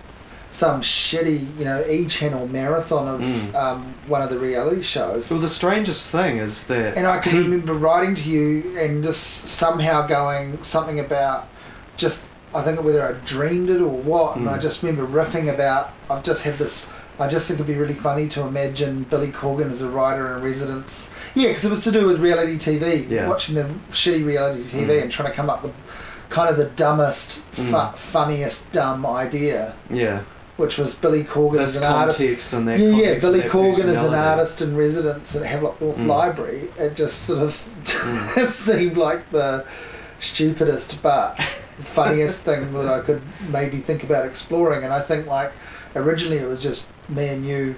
some shitty, you know, E Channel marathon of Mm. um, one of the reality shows. Well, the strangest thing is that And I can he- remember writing to you and just somehow going something about just I think whether I dreamed it or what, and I Mm. just remember riffing about I've just had this. I just think it'd be really funny to imagine Billy Corgan as a writer in residence. Yeah, because it was to do with reality TV, Yeah. watching the shitty reality TV Mm. and trying to come up with kind of the dumbest, fu- Mm. funniest dumb idea, yeah, which was Billy Corgan this as an artist context and that yeah, yeah. Billy Corgan as an artist in residence at Havelock North Mm. Library. It just sort of Mm. seemed like the stupidest but funniest thing that I could maybe think about exploring. And I think like originally it was just me and you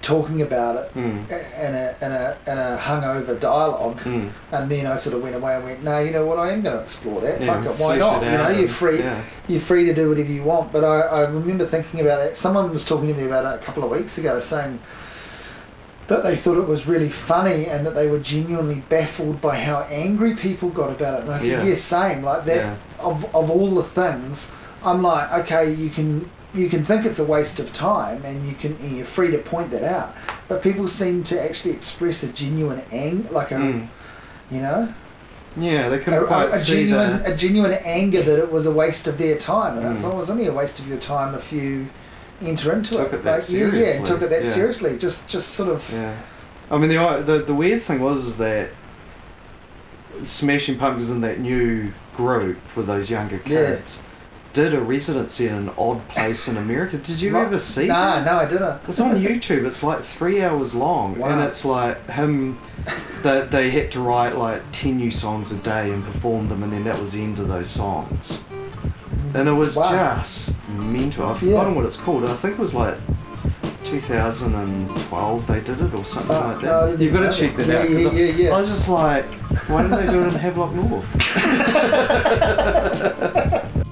talking about it Mm. in a in a in a hungover dialogue. Mm. And then I sort of went away and went, no, you know what? I am going to explore that. Yeah, Fuck it, why not? it You know, you're free Yeah. you're free to do whatever you want. But I, I remember thinking about that. Someone was talking to me about it a couple of weeks ago, saying that they thought it was really funny and that they were genuinely baffled by how angry people got about it. And I said, Yeah. yes, same. Like that. Yeah. Of of all the things, I'm like, okay, you can. You can think it's a waste of time, and you can and you're free to point that out. But people seem to actually express a genuine ang, like a, Mm. you know, Yeah, they a, couldn't quite a, a genuine a genuine anger that it was a waste of their time, and Mm. oh, it was only a waste of your time if you enter into Took it. it like, yeah, yeah, and took it that yeah. seriously. Just just sort of Yeah, I mean the the the weird thing was is that Smashing Pumpkins in that new group with those younger Yeah. kids did a residency in an odd place in America. Did you ever see? Nah, that? no, I didn't. It's on YouTube. It's like three hours long, and it's like him. That they had to write like ten new songs a day and perform them, and then that was the end of those songs. And it was Wow. just mental. I've Yeah. what it's called. I think it was like 2012 they did it or something Fuck, like that. didn't You've got to check that. that out. Yeah, yeah, yeah, yeah. I was just like, why didn't they do it in Havelock North?